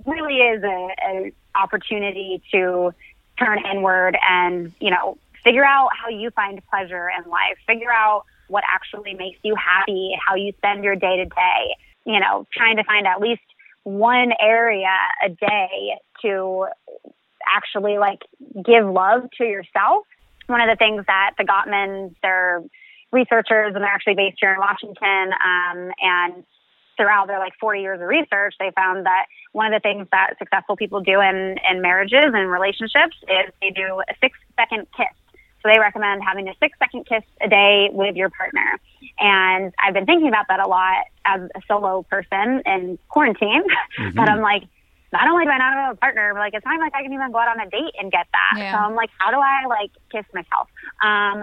really is a, a opportunity to turn inward and, you know, figure out how you find pleasure in life, figure out what actually makes you happy, how you spend your day to day, you know, trying to find at least one area a day to actually like give love to yourself. One of the things that the Gottmans, they're researchers and they're actually based here in Washington, um, and throughout their like 40 years of research, they found that one of the things that successful people do in, in marriages and relationships is they do a six second kiss. So they recommend having a six second kiss a day with your partner. And I've been thinking about that a lot as a solo person in quarantine. <laughs> but I'm like, not only do I not have a partner, but like it's not like I can even go out on a date and get that. Yeah. So I'm like, how do I like kiss myself? Um,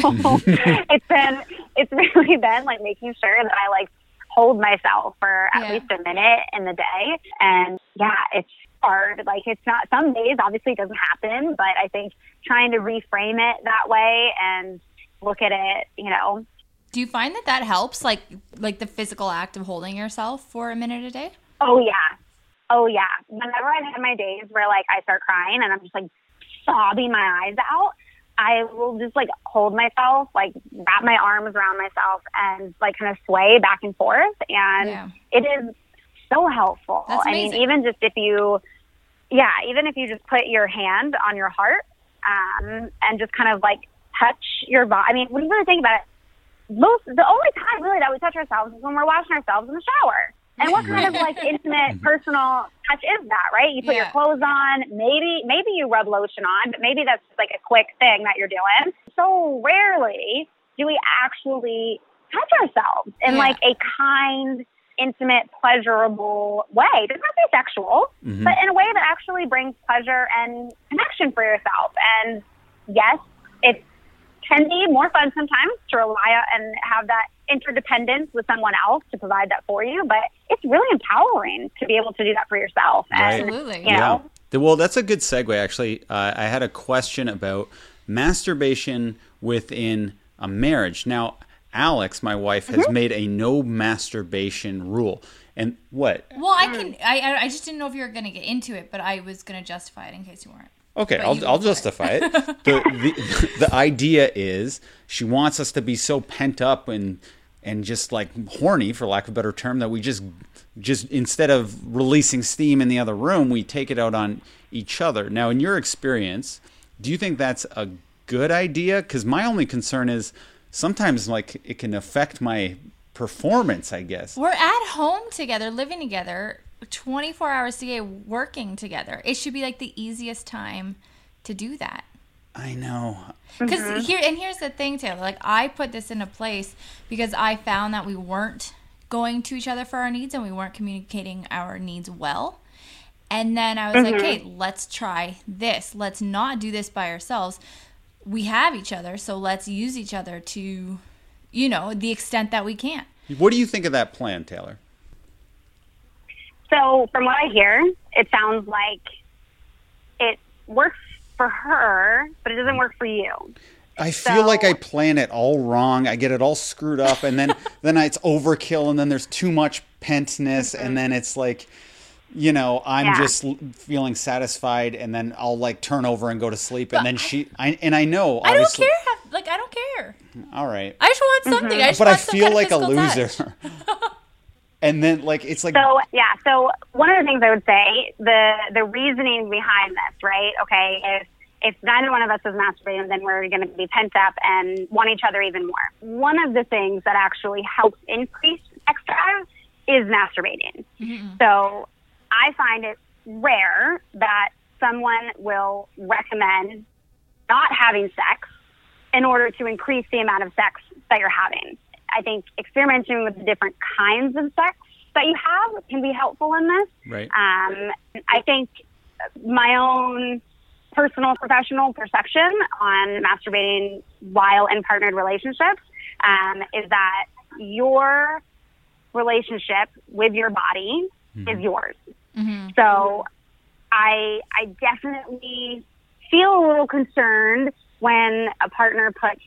<laughs> so <laughs> it's been, it's really been like making sure that I like hold myself for at Yeah. least a minute in the day. And yeah, it's hard. Like it's not, some days obviously it doesn't happen, but I think trying to reframe it that way and look at it, you know, Do you find that that helps, like like the physical act of holding yourself for a minute a day? Oh yeah. Oh yeah. Whenever I've had my days where like I start crying and I'm just like sobbing my eyes out, I will just like hold myself, like wrap my arms around myself and like kind of sway back and forth. And Yeah. it is so helpful. I mean, even just if you, yeah, even if you just put your hand on your heart um, and just kind of like touch your body. I mean, when you really think about it, most the only time really that we touch ourselves is when we're washing ourselves in the shower. And what kind of like <laughs> intimate, personal touch is that, right? You put your clothes on, maybe maybe you rub lotion on, but maybe that's just like a quick thing that you're doing. So rarely do we actually touch ourselves in Yeah. like a kind, intimate, pleasurable way. It doesn't have to be sexual, Mm-hmm. but in a way that actually brings pleasure and connection for yourself. And yes, it can be more fun sometimes to rely on and have that interdependence with someone else to provide that for you, but it's really empowering to be able to do that for yourself. Right. And, Absolutely. You know, The- Well, that's a good segue, actually. Uh, I had a question about masturbation within a marriage. Now, Alex, my wife, has Mm-hmm. made a no masturbation rule. And what? Well, I can. I I- I just didn't know if you were going to get into it, but I was going to justify it in case you weren't. Okay, But I'll, I'll for it. justify it. <laughs> the, the the idea is she wants us to be so pent up and and just like horny, for lack of a better term, that we just just instead of releasing steam in the other room, we take it out on each other. Now, in your experience, do you think that's a good idea? Because my only concern is sometimes like it can affect my performance. I guess. We're at home together, living together, 24 hours a day, working together. It should be like the easiest time to do that. I know. Because mm-hmm. here, and here's the thing, Taylor. Like, I put this into place because I found that we weren't going to each other for our needs and we weren't communicating our needs well. And then I was like, mm-hmm. hey, let's try this. Let's not do this by ourselves. We have each other, so let's use each other to, you know, the extent that we can. What do you think of that plan, Taylor? So, from what I hear, it sounds like it works for her, but it doesn't work for you. I feel like I plan it all wrong. I get it all screwed up, and then <laughs> then it's overkill, and then there's too much pentness, and then it's like, you know, I'm Yeah. just feeling satisfied, and then I'll like turn over and go to sleep, and then she, I, and I know, I don't care. How, like, I don't care. All right, I just want something. I mm-hmm. just but I want some feel kind like a loser. <laughs> <laughs> and then like it's like So yeah, so one of the things I would say the the reasoning behind this, right? Okay, if if neither one of us is masturbating, then we're going to be pent up and want each other even more. One of the things that actually helps increase sex drive is masturbating. Mm-hmm. So I find it rare that someone will recommend not having sex in order to increase the amount of sex that you're having. I think experimenting with the different kinds of sex that you have can be helpful in this. right. Um, I think my own personal professional perception on masturbating while in partnered relationships um, is that your relationship with your body is yours. So I I definitely feel a little concerned when a partner puts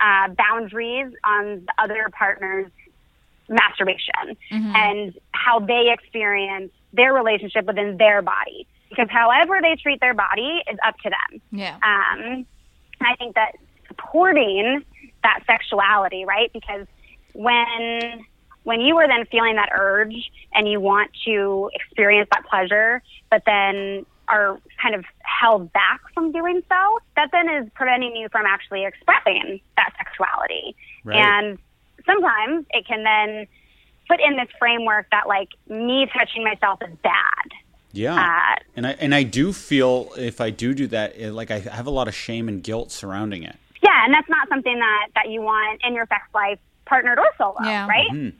uh, boundaries on the other partner's masturbation and how they experience their relationship within their body. Because however they treat their body is up to them. Yeah. Um, I think that supporting that sexuality, right? Because when when you are then feeling that urge and you want to experience that pleasure, but then are kind of held back from doing so, that then is preventing you from actually expressing that sexuality. Right. And sometimes it can then put in this framework that like me touching myself is bad. Yeah, Uh, and I and I do feel if I do do that, it, like I have a lot of shame and guilt surrounding it. Yeah, and that's not something that that you want in your sex life, partnered or solo, Yeah. right?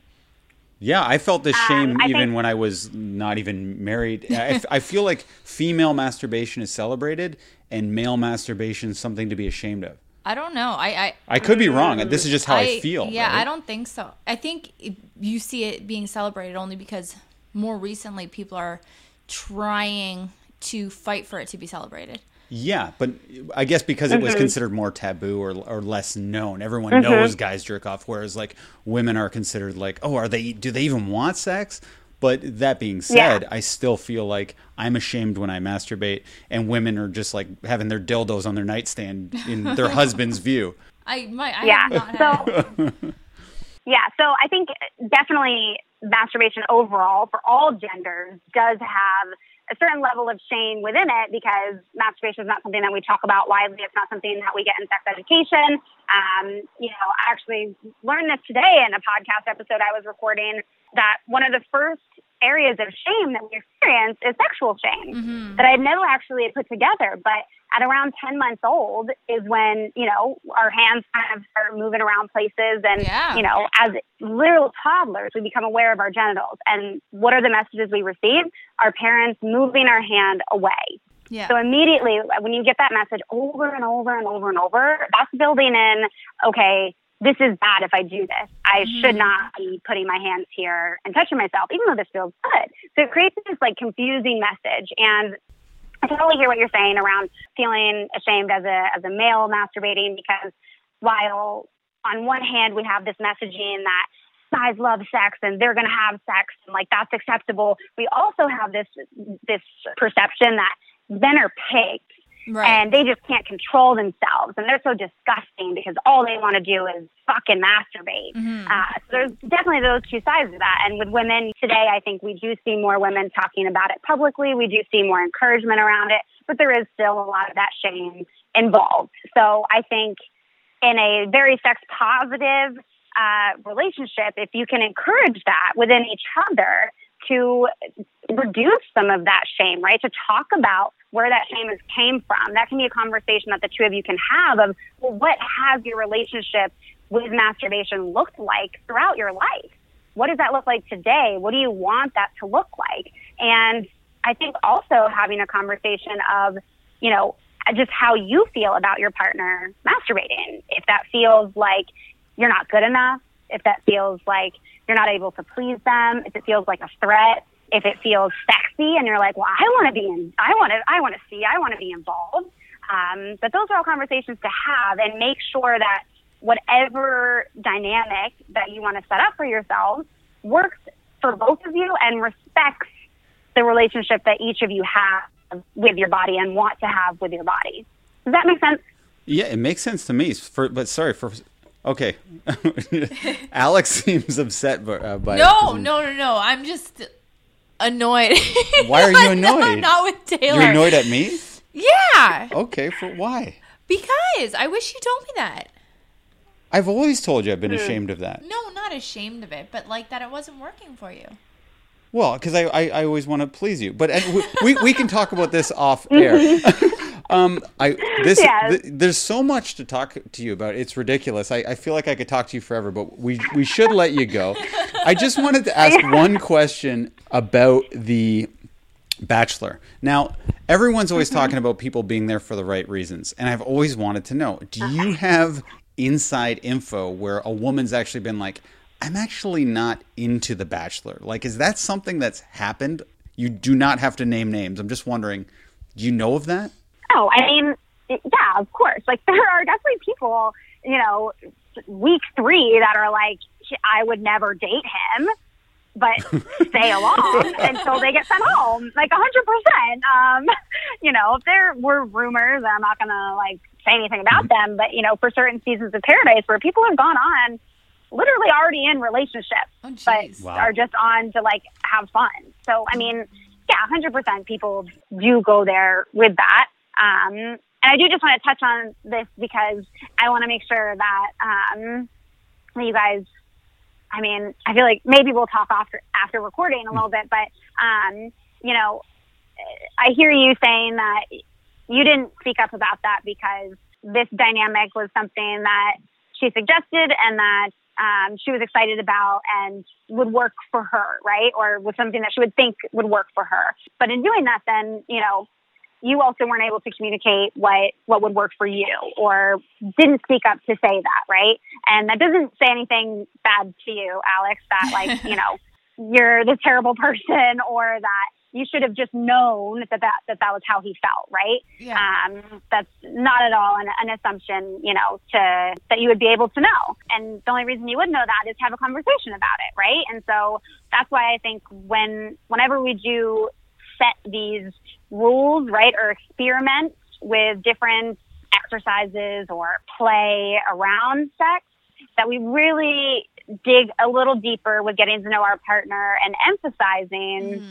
Yeah, I felt this shame Um, even think- when I was not even married. I, I feel like female masturbation is celebrated and male masturbation is something to be ashamed of. I don't know. I I, I could be wrong. This is just how I, feel. Yeah, right? I don't think so. I think you see it being celebrated only because more recently people are trying to fight for it to be celebrated. Yeah, but I guess because it Mm-hmm. was considered more taboo or, or less known, everyone knows guys jerk off, whereas like women are considered like, oh, are they? Do they even want sex? But that being said, Yeah. I still feel like I'm ashamed when I masturbate, and women are just like having their dildos on their nightstand in their <laughs> husband's view. I might. I Yeah. not. So, <laughs> yeah. So I think definitely masturbation overall for all genders does have a certain level of shame within it because masturbation is not something that we talk about widely. It's not something that we get in sex education. Um, you know, I actually learned this today in a podcast episode I was recording that one of the first areas of shame that we experience is sexual shame mm-hmm. that I never actually put together. But at around 10 months old is when, you know, our hands kind of start moving around places. And, yeah. you know, as little toddlers, we become aware of our genitals. And what are the messages we receive? Our parents moving our hand away. Yeah. So immediately, when you get that message over and over and over and over, that's building in, okay, this is bad if I do this. I mm-hmm. should not be putting my hands here and touching myself, even though this feels good. So it creates this like confusing message. And I totally hear what you're saying around feeling ashamed as a as a male masturbating because while on one hand we have this messaging that guys love sex and they're going to have sex and like that's acceptable, we also have this this perception that men are pigs Right. And they just can't control themselves. And they're so disgusting because all they want to do is fucking masturbate. Mm-hmm. Uh, so there's definitely those two sides of that. And with women today, I think we do see more women talking about it publicly. We do see more encouragement around it, but there is still a lot of that shame involved. So I think in a very sex positive uh, relationship, if you can encourage that within each other, to reduce some of that shame, right? To talk about where that shame has came from. That can be a conversation that the two of you can have of, well, what has your relationship with masturbation looked like throughout your life? What does that look like today? What do you want that to look like? And I think also having a conversation of, you know, just how you feel about your partner masturbating. If that feels like you're not good enough, if that feels like you're not able to please them, if it feels like a threat, if it feels sexy and you're like, well, I want to be in, I want to, I want to see, I want to be involved. Um, but those are all conversations to have and make sure that whatever dynamic that you want to set up for yourselves works for both of you and respects the relationship that each of you have with your body and want to have with your body. Does that make sense? Yeah, it makes sense to me. For, but sorry for Okay. <laughs> Alex seems upset by, uh, by No, no, no, no. I'm just annoyed. <laughs> Why are you <laughs> annoyed? not with Taylor. You're annoyed at me? Yeah. Okay, for why? Because I wish you told me that. I've always told you I've been ashamed of that. No, not ashamed of it, but like that it wasn't working for you. Well, because I, I, I, always want to please you, but we, we can talk about this off air. <laughs> um, I this th- there's so much to talk to you about. It's ridiculous. I, I feel like I could talk to you forever, but we we should let you go. I just wanted to ask <laughs> one question about the Bachelor. Now, everyone's always mm-hmm. talking about people being there for the right reasons, and I've always wanted to know: Do you have inside info where a woman's actually been like? I'm actually not into The Bachelor. Like, is that something that's happened? You do not have to name names. I'm just wondering, do you know of that? No, I mean, yeah, of course. Like, <laughs> there are definitely people, you know, week three that are like, I would never date him, but <laughs> stay along until they get sent home. Like, 100%. Um, <laughs> you know, if there were rumors, I'm not going to, like, say anything about mm-hmm. them, but, you know, for certain seasons of Paradise where people have gone on literally already in relationships, oh, but wow. are just on to like have fun. So, I mean, yeah, 100% people do go there with that. Um, and I do just want to touch on this because I want to make sure that, um, you guys, I mean, I feel like maybe we'll talk after, after recording a little bit, but, um, you know, I hear you saying that you didn't speak up about that because this dynamic was something that she suggested and that um, she was excited about and would work for her, right? Or was something that she would think would work for her. But in doing that, then, you know, you also weren't able to communicate what, what would work for you or didn't speak up to say that, right? And that doesn't say anything bad to you, Alex, that like, <laughs> you know, you're the terrible person or that you should have just known that that, that, that was how he felt, right? Yeah. Um, that's not at all an, an assumption, you know, to that you would be able to know. And the only reason you would know that is to have a conversation about it, right? And so that's why I think when whenever we do set these rules, right, or experiment with different exercises or play around sex, that we really dig a little deeper with getting to know our partner and emphasizing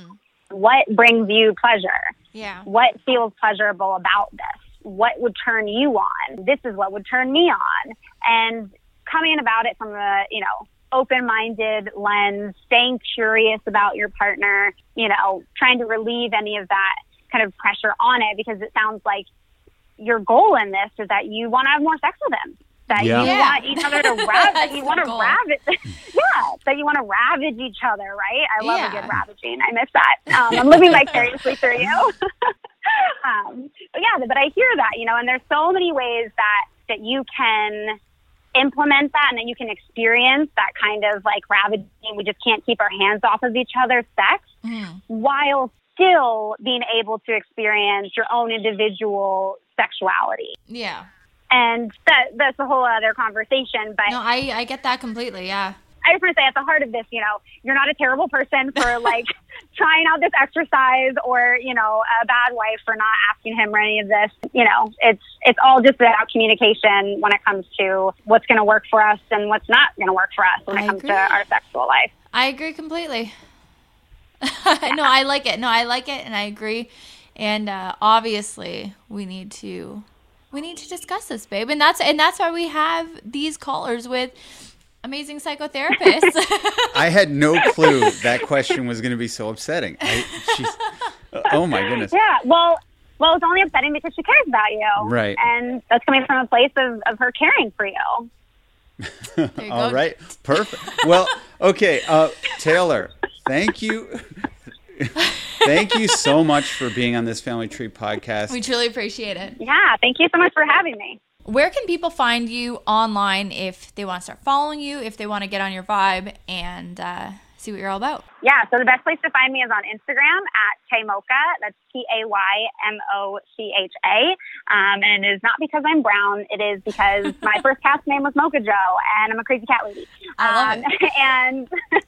what brings you pleasure? Yeah. what feels pleasurable about this? What would turn you on? This is what would turn me on. And coming about it from a you know open-minded lens staying curious about your partner you know trying to relieve any of that kind of pressure on it because it sounds like your goal in this is that you want to have more sex with him that Yeah. you Yeah. want each other to <laughs> rav- that That's you want to goal. ravage <laughs> yeah that you want to ravage each other right i love Yeah. a good ravaging i miss that um, i'm living vicariously through you <laughs> um, but yeah, but I hear that, you know, and there's so many ways that that you can implement that and that you can experience that kind of like ravaging. We just can't keep our hands off of each other's sex while still being able to experience your own individual sexuality. Yeah. And that that's a whole other conversation. But No, I I get that completely. Yeah. I just want to say at the heart of this, you know, you're not a terrible person for <laughs> like trying out this exercise or, you know, a bad wife for not asking him or any of this. You know, it's it's all just about communication when it comes to what's going to work for us and what's not going to work for us when it comes agree. to our sexual life. I agree completely. <laughs> no, I like it. No, I like it, and I agree. And uh, obviously, we need to we need to discuss this, babe. And that's and that's why we have these callers with amazing psychotherapists. <laughs> I had no clue that question was going to be so upsetting. I, she's, oh my goodness. Yeah, well, well, it's only upsetting because she cares about you, Right. And that's coming from a place of, of her caring for you. There you All go. right. Perfect. Well, okay. Uh, Taylor, thank you. <laughs> thank you so much for being on this Family Tree podcast. We truly appreciate it. Yeah, thank you so much for having me. Where can people find you online if they want to start following you, if they want to get on your vibe and uh, see what you're all about? Yeah, so the best place to find me is on Instagram at Taymocha. That's T A Y M O C H A. Um, and it is not because I'm brown. It is because <laughs> my first cat's name was Mocha Joe, and I'm a crazy cat lady. I love it. <laughs> And <laughs>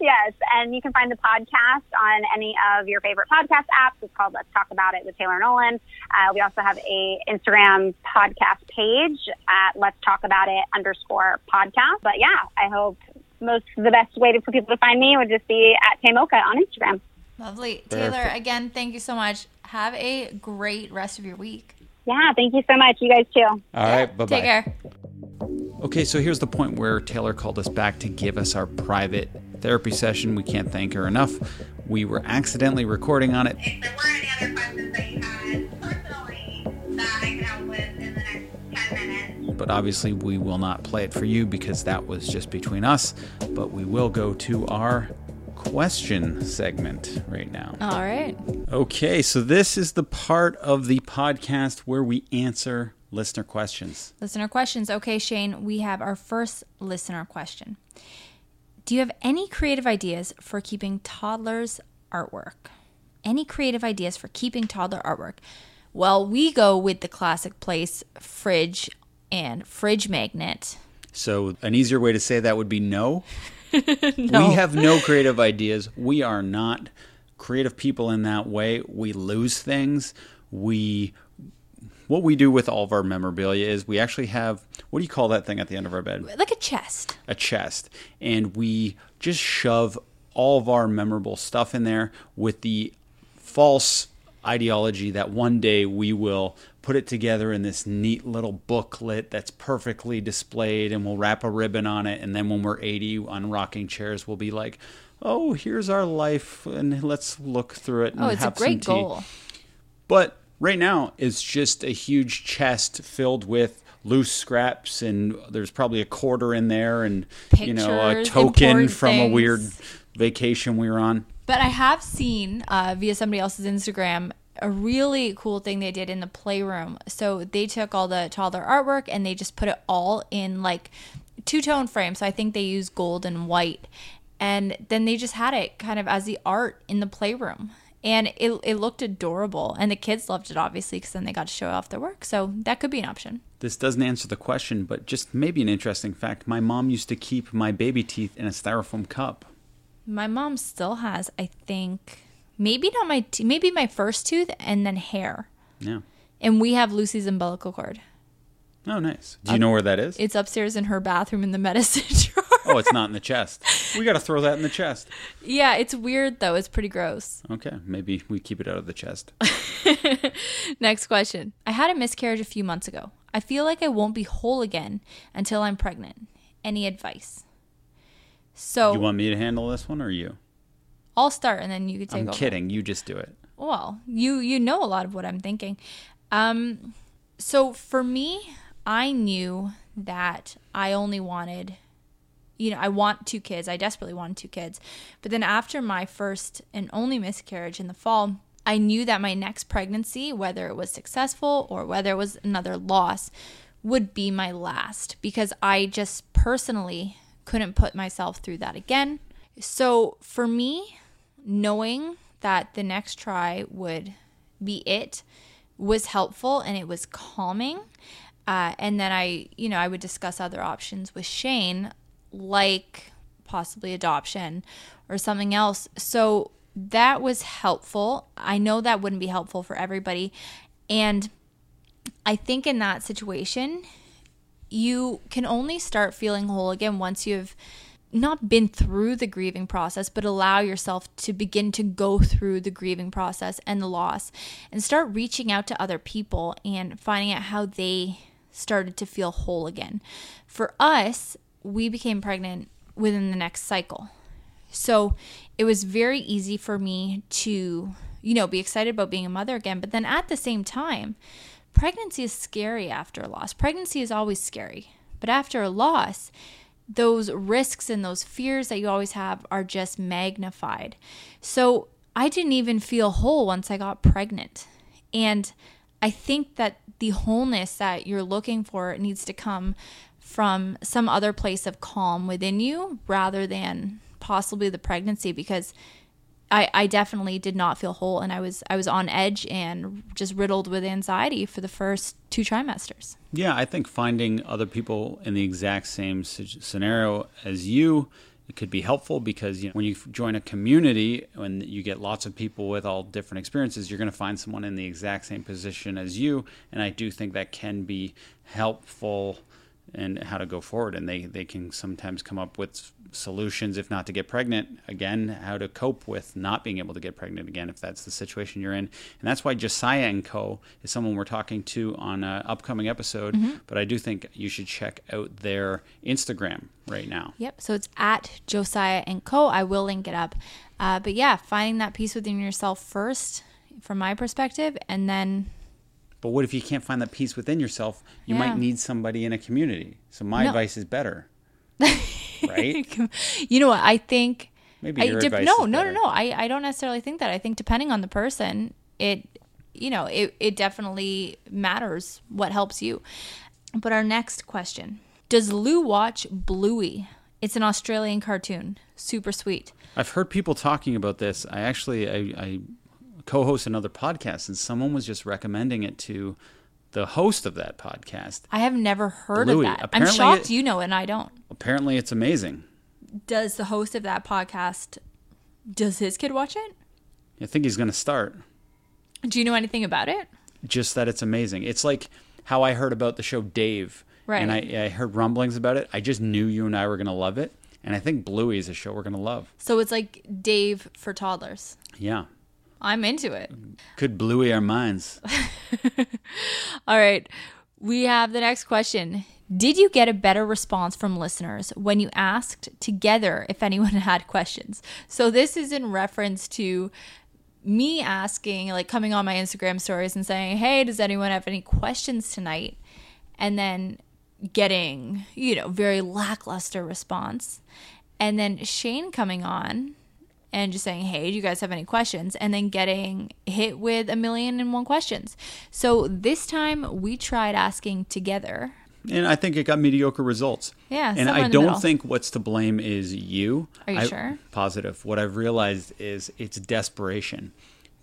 yes, and you can find the podcast on any of your favorite podcast apps. It's called Let's Talk About It with Taylor Nolan. Uh, we also have a Instagram podcast page at Let's Talk About It underscore podcast. But yeah, I hope most the best way to, for people to find me would just be at Taymocha on Instagram. Lovely. Taylor, Perfect. again, thank you so much. Have a great rest of your week. Yeah, thank you so much. You guys too. All right. Bye bye. Take care. Okay, so here's the point where Taylor called us back to give us our private therapy session. We can't thank her enough. We were accidentally recording on it. If there were any other questions that you had but obviously we will not play it for you because that was just between us. But we will go to our question segment right now. All right. Okay, so this is the part of the podcast where we answer listener questions. Listener questions. Okay, Shane, we have our first listener question. Do you have any creative ideas for keeping toddlers' artwork? Any creative ideas for keeping toddler artwork? Well, we go with the classic place fridge and fridge magnet. So, an easier way to say that would be no. <laughs> We have no creative ideas. We are not creative people in that way. We lose things. We what we do with all of our memorabilia is we actually have what do you call that thing at the end of our bed? Like a chest. a chest and we just shove all of our memorable stuff in there with the false ideology that one day we will put it together in this neat little booklet that's perfectly displayed and we'll wrap a ribbon on it and then when we're 80 on rocking chairs we'll be like oh here's our life and let's look through it and Oh, it's a have some great tea." goal. But right now, it's just a huge chest filled with loose scraps, and there's probably a quarter in there, and you know a token from a weird vacation we were on. But I have seen uh, via somebody else's Instagram a really cool thing they did in the playroom. So they took all the toddler artwork and they just put it all in like two tone frames. So I think they used gold and white. And then they just had it kind of as the art in the playroom. And it, it looked adorable. And the kids loved it, obviously, because then they got to show off their work. So that could be an option. This doesn't answer the question, but just maybe an interesting fact. My mom used to keep my baby teeth in a styrofoam cup. My mom still has, I think, maybe not my, t- maybe my first tooth and then hair. Yeah. And we have Lucy's umbilical cord. Oh, nice. Do you know where that is? It's upstairs in her bathroom in the <laughs> medicine drawer. oh, it's not in the chest. We got to throw that in the chest. Yeah, it's weird though. It's pretty gross. Okay, maybe we keep it out of the chest. <laughs> Next question. I had a miscarriage a few months ago. I feel like I won't be whole again until I'm pregnant. Any advice? So Do You want me to handle this one or you? I'll start and then you can take I'm over. kidding. You just do it. well you you know a lot of what i'm thinking um so for me i knew that i only wanted you know i want two kids i desperately wanted two kids but then after my first and only miscarriage in the fall i knew that my next pregnancy whether it was successful or whether it was another loss would be my last because i just personally couldn't put myself through that again so for me knowing that the next try would be it was helpful and it was calming. Uh, and then I, you know, I would discuss other options with Shane, like possibly adoption or something else. So that was helpful. I know that wouldn't be helpful for everybody. And I think in that situation, you can only start feeling whole again once you've not been through the grieving process, but allow yourself to begin to go through the grieving process and the loss and start reaching out to other people and finding out how they started to feel whole again. For us, we became pregnant within the next cycle. So it was very easy for me to, you know, be excited about being a mother again. But then at the same time, pregnancy is scary after a loss. Pregnancy is always scary. But after a loss, those risks and those fears that you always have are just magnified. So I didn't even feel whole once I got pregnant. And I think that the wholeness that you're looking for needs to come from some other place of calm within you rather than possibly the pregnancy because I, I definitely did not feel whole and I was I was on edge and just riddled with anxiety for the first two trimesters. Yeah, I think finding other people in the exact same scenario as you it could be helpful because you know, when you join a community when you get lots of people with all different experiences you're going to find someone in the exact same position as you and I do think that can be helpful and how to go forward and they they can sometimes come up with solutions if not to get pregnant again how to cope with not being able to get pregnant again if that's the situation you're in and that's why josiah and co is someone we're talking to on an upcoming episode but i do think you should check out their instagram right now Yep. So it's at Josiah and Co. I will link it up. Uh, but yeah, finding that peace within yourself first, from my perspective, and then but what if you can't find that peace within yourself you Yeah. might need somebody in a community so my No. advice is better <laughs> right you know what I think. maybe I your advice no, no, no, no. I, I don't necessarily think that. I think depending on the person, it you know it it definitely matters what helps you. But our next question: Does Lou watch Bluey? It's an Australian cartoon, super sweet. I've heard people talking about this. I actually I, I co-host another podcast, and someone was just recommending it to the host of that podcast. I have never heard Bluey. of that. I'm shocked it- you know it and I don't. Apparently, it's amazing. Does the host of that podcast does his kid watch it? I think he's going to start. Do you know anything about it? Just that it's amazing. It's like how I heard about the show Dave, Right. and I, I heard rumblings about it. I just knew you and I were going to love it, and I think Bluey is a show we're going to love. So it's like Dave for toddlers. Yeah, I'm into it. could Bluey our minds? <laughs> All right. We have the next question. Did you get a better response from listeners when you asked together if anyone <laughs> had questions? So this is in reference to me asking, like coming on my Instagram stories and saying, "Hey, does anyone have any questions tonight?" And then getting, you know, very lackluster response. And then Shane coming on and just saying, "Hey, do you guys have any questions?" and then getting hit with a million and one questions. So this time we tried asking together. and I think it got mediocre results. Yeah, and I don't think what's to blame is you. Are you I- sure? Positive. What I've realized is it's desperation.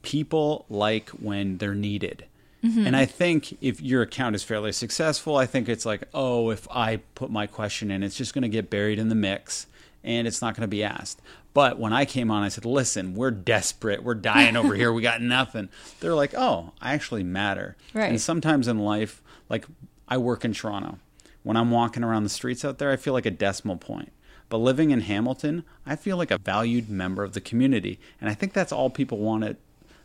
People like when they're needed. Mm-hmm. And I think if your account is fairly successful, I think it's like, oh, if I put my question in, it's just going to get buried in the mix and it's not going to be asked. But when I came on, I said, listen, we're desperate. We're dying over here. We got <laughs> nothing. They're like, oh, I actually matter. Right. And sometimes in life, like I work in Toronto. When I'm walking around the streets out there, I feel like a decimal point. But living in Hamilton, I feel like a valued member of the community. And I think that's all people want to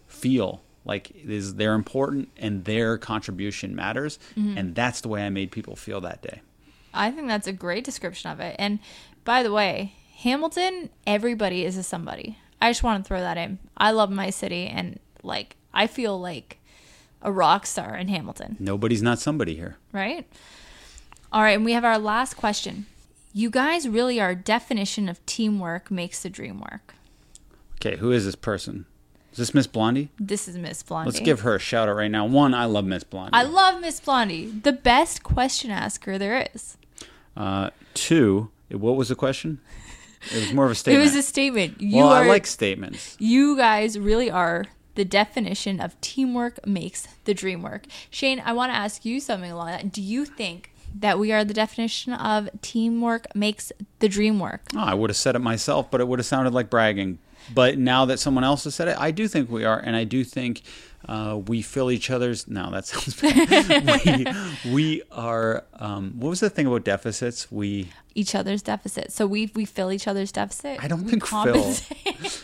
feel like is they're important and their contribution matters. Mm-hmm. And that's the way I made people feel that day. I think that's a great description of it. And by the way, Hamilton, everybody is a somebody. I just want to throw that in. I love my city and like I feel like a rock star in Hamilton, Nobody's not somebody here. right? All right, and we have our last question. You guys really are definition of teamwork makes the dream work. Okay, who is this person? Is this Miss Blondie? This is Miss Blondie. Let's give her a shout out right now. One, I love Miss Blondie. I love Miss Blondie, the best question asker there is. Uh, two, what was the question? It was more of a statement. <laughs> It was a statement. You well, are I like statements. you guys really are the definition of teamwork makes the dream work. Shane, I want to ask you something along that. Do you think that we are the definition of teamwork makes the dream work? Oh, I would have said it myself, but it would have sounded like bragging. But now that someone else has said it, I do think we are, and I do think uh, we fill each other's. No, that <laughs> sounds bad. <laughs> we, we are. Um, what was the thing about deficits? We. Each other's deficit. So we we fill each other's deficit. I don't We think fill. compensate.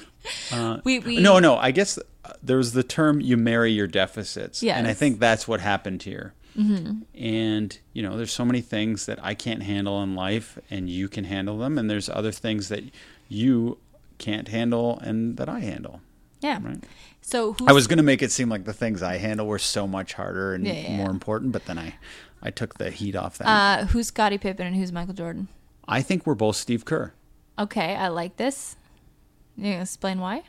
<laughs> we we No, no. I guess uh, there was the term "you marry your deficits," and I think that's what happened here. Mm-hmm. And you know, there's so many things that I can't handle in life, and you can handle them, and there's other things that you can't handle and that I handle. yeah. Right. So who's, I was going to make it seem like the things I handle were so much harder and Yeah, yeah, more yeah. important, but then I, I took the heat off that. uh, who's Scottie Pippen and who's Michael Jordan? I think we're both Steve Kerr. Okay, I like this. You explain why?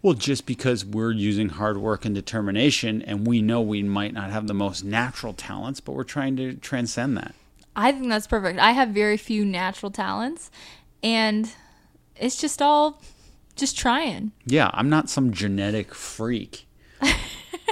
Well, just because we're using hard work and determination, and we know we might not have the most natural talents, but we're trying to transcend that. I think that's perfect. I have very few natural talents, and it's just all just trying. Yeah, I'm not some genetic freak.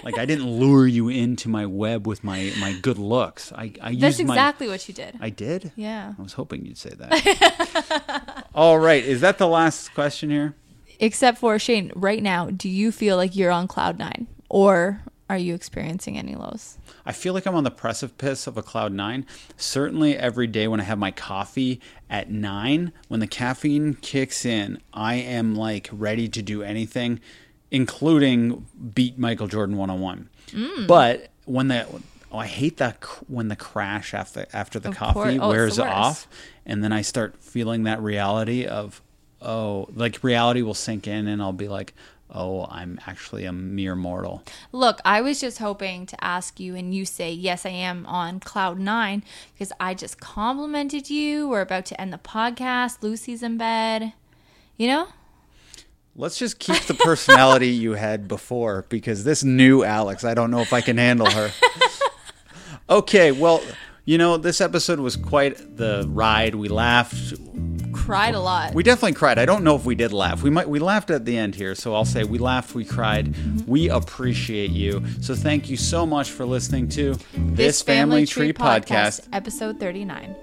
like I didn't lure you into my web with my my good looks. I I That's used my. exactly what you did. I did. yeah. I was hoping you'd say that. <laughs> All right, is that the last question here? Except for Shane, right now, do you feel like you're on cloud nine, or are you experiencing any lows? I feel like I'm on the precipice of a cloud nine. Certainly, every day when I have my coffee at nine, when the caffeine kicks in, I am like ready to do anything, including beat Michael Jordan one on one. But when the oh, I hate that cr- when the crash after after the Of coffee. Oh, it's wears the worst. off, and then I start feeling that reality of oh, like reality will sink in, and I'll be like. Oh, I'm actually a mere mortal. Look, I was just hoping to ask you, and you say, Yes, I am on cloud nine because I just complimented you. We're about to end the podcast. Lucy's in bed. You know? Let's just keep the personality <laughs> you had before because this new Alex, I don't know if I can handle her. <laughs> okay, well, you know, this episode was quite the ride. We laughed. Cried a lot. We definitely cried. I don't know if we did laugh. We might we laughed at the end here, so I'll say we laughed, we cried. We appreciate you. So thank you so much for listening to this, Family, Tree podcast. episode 39.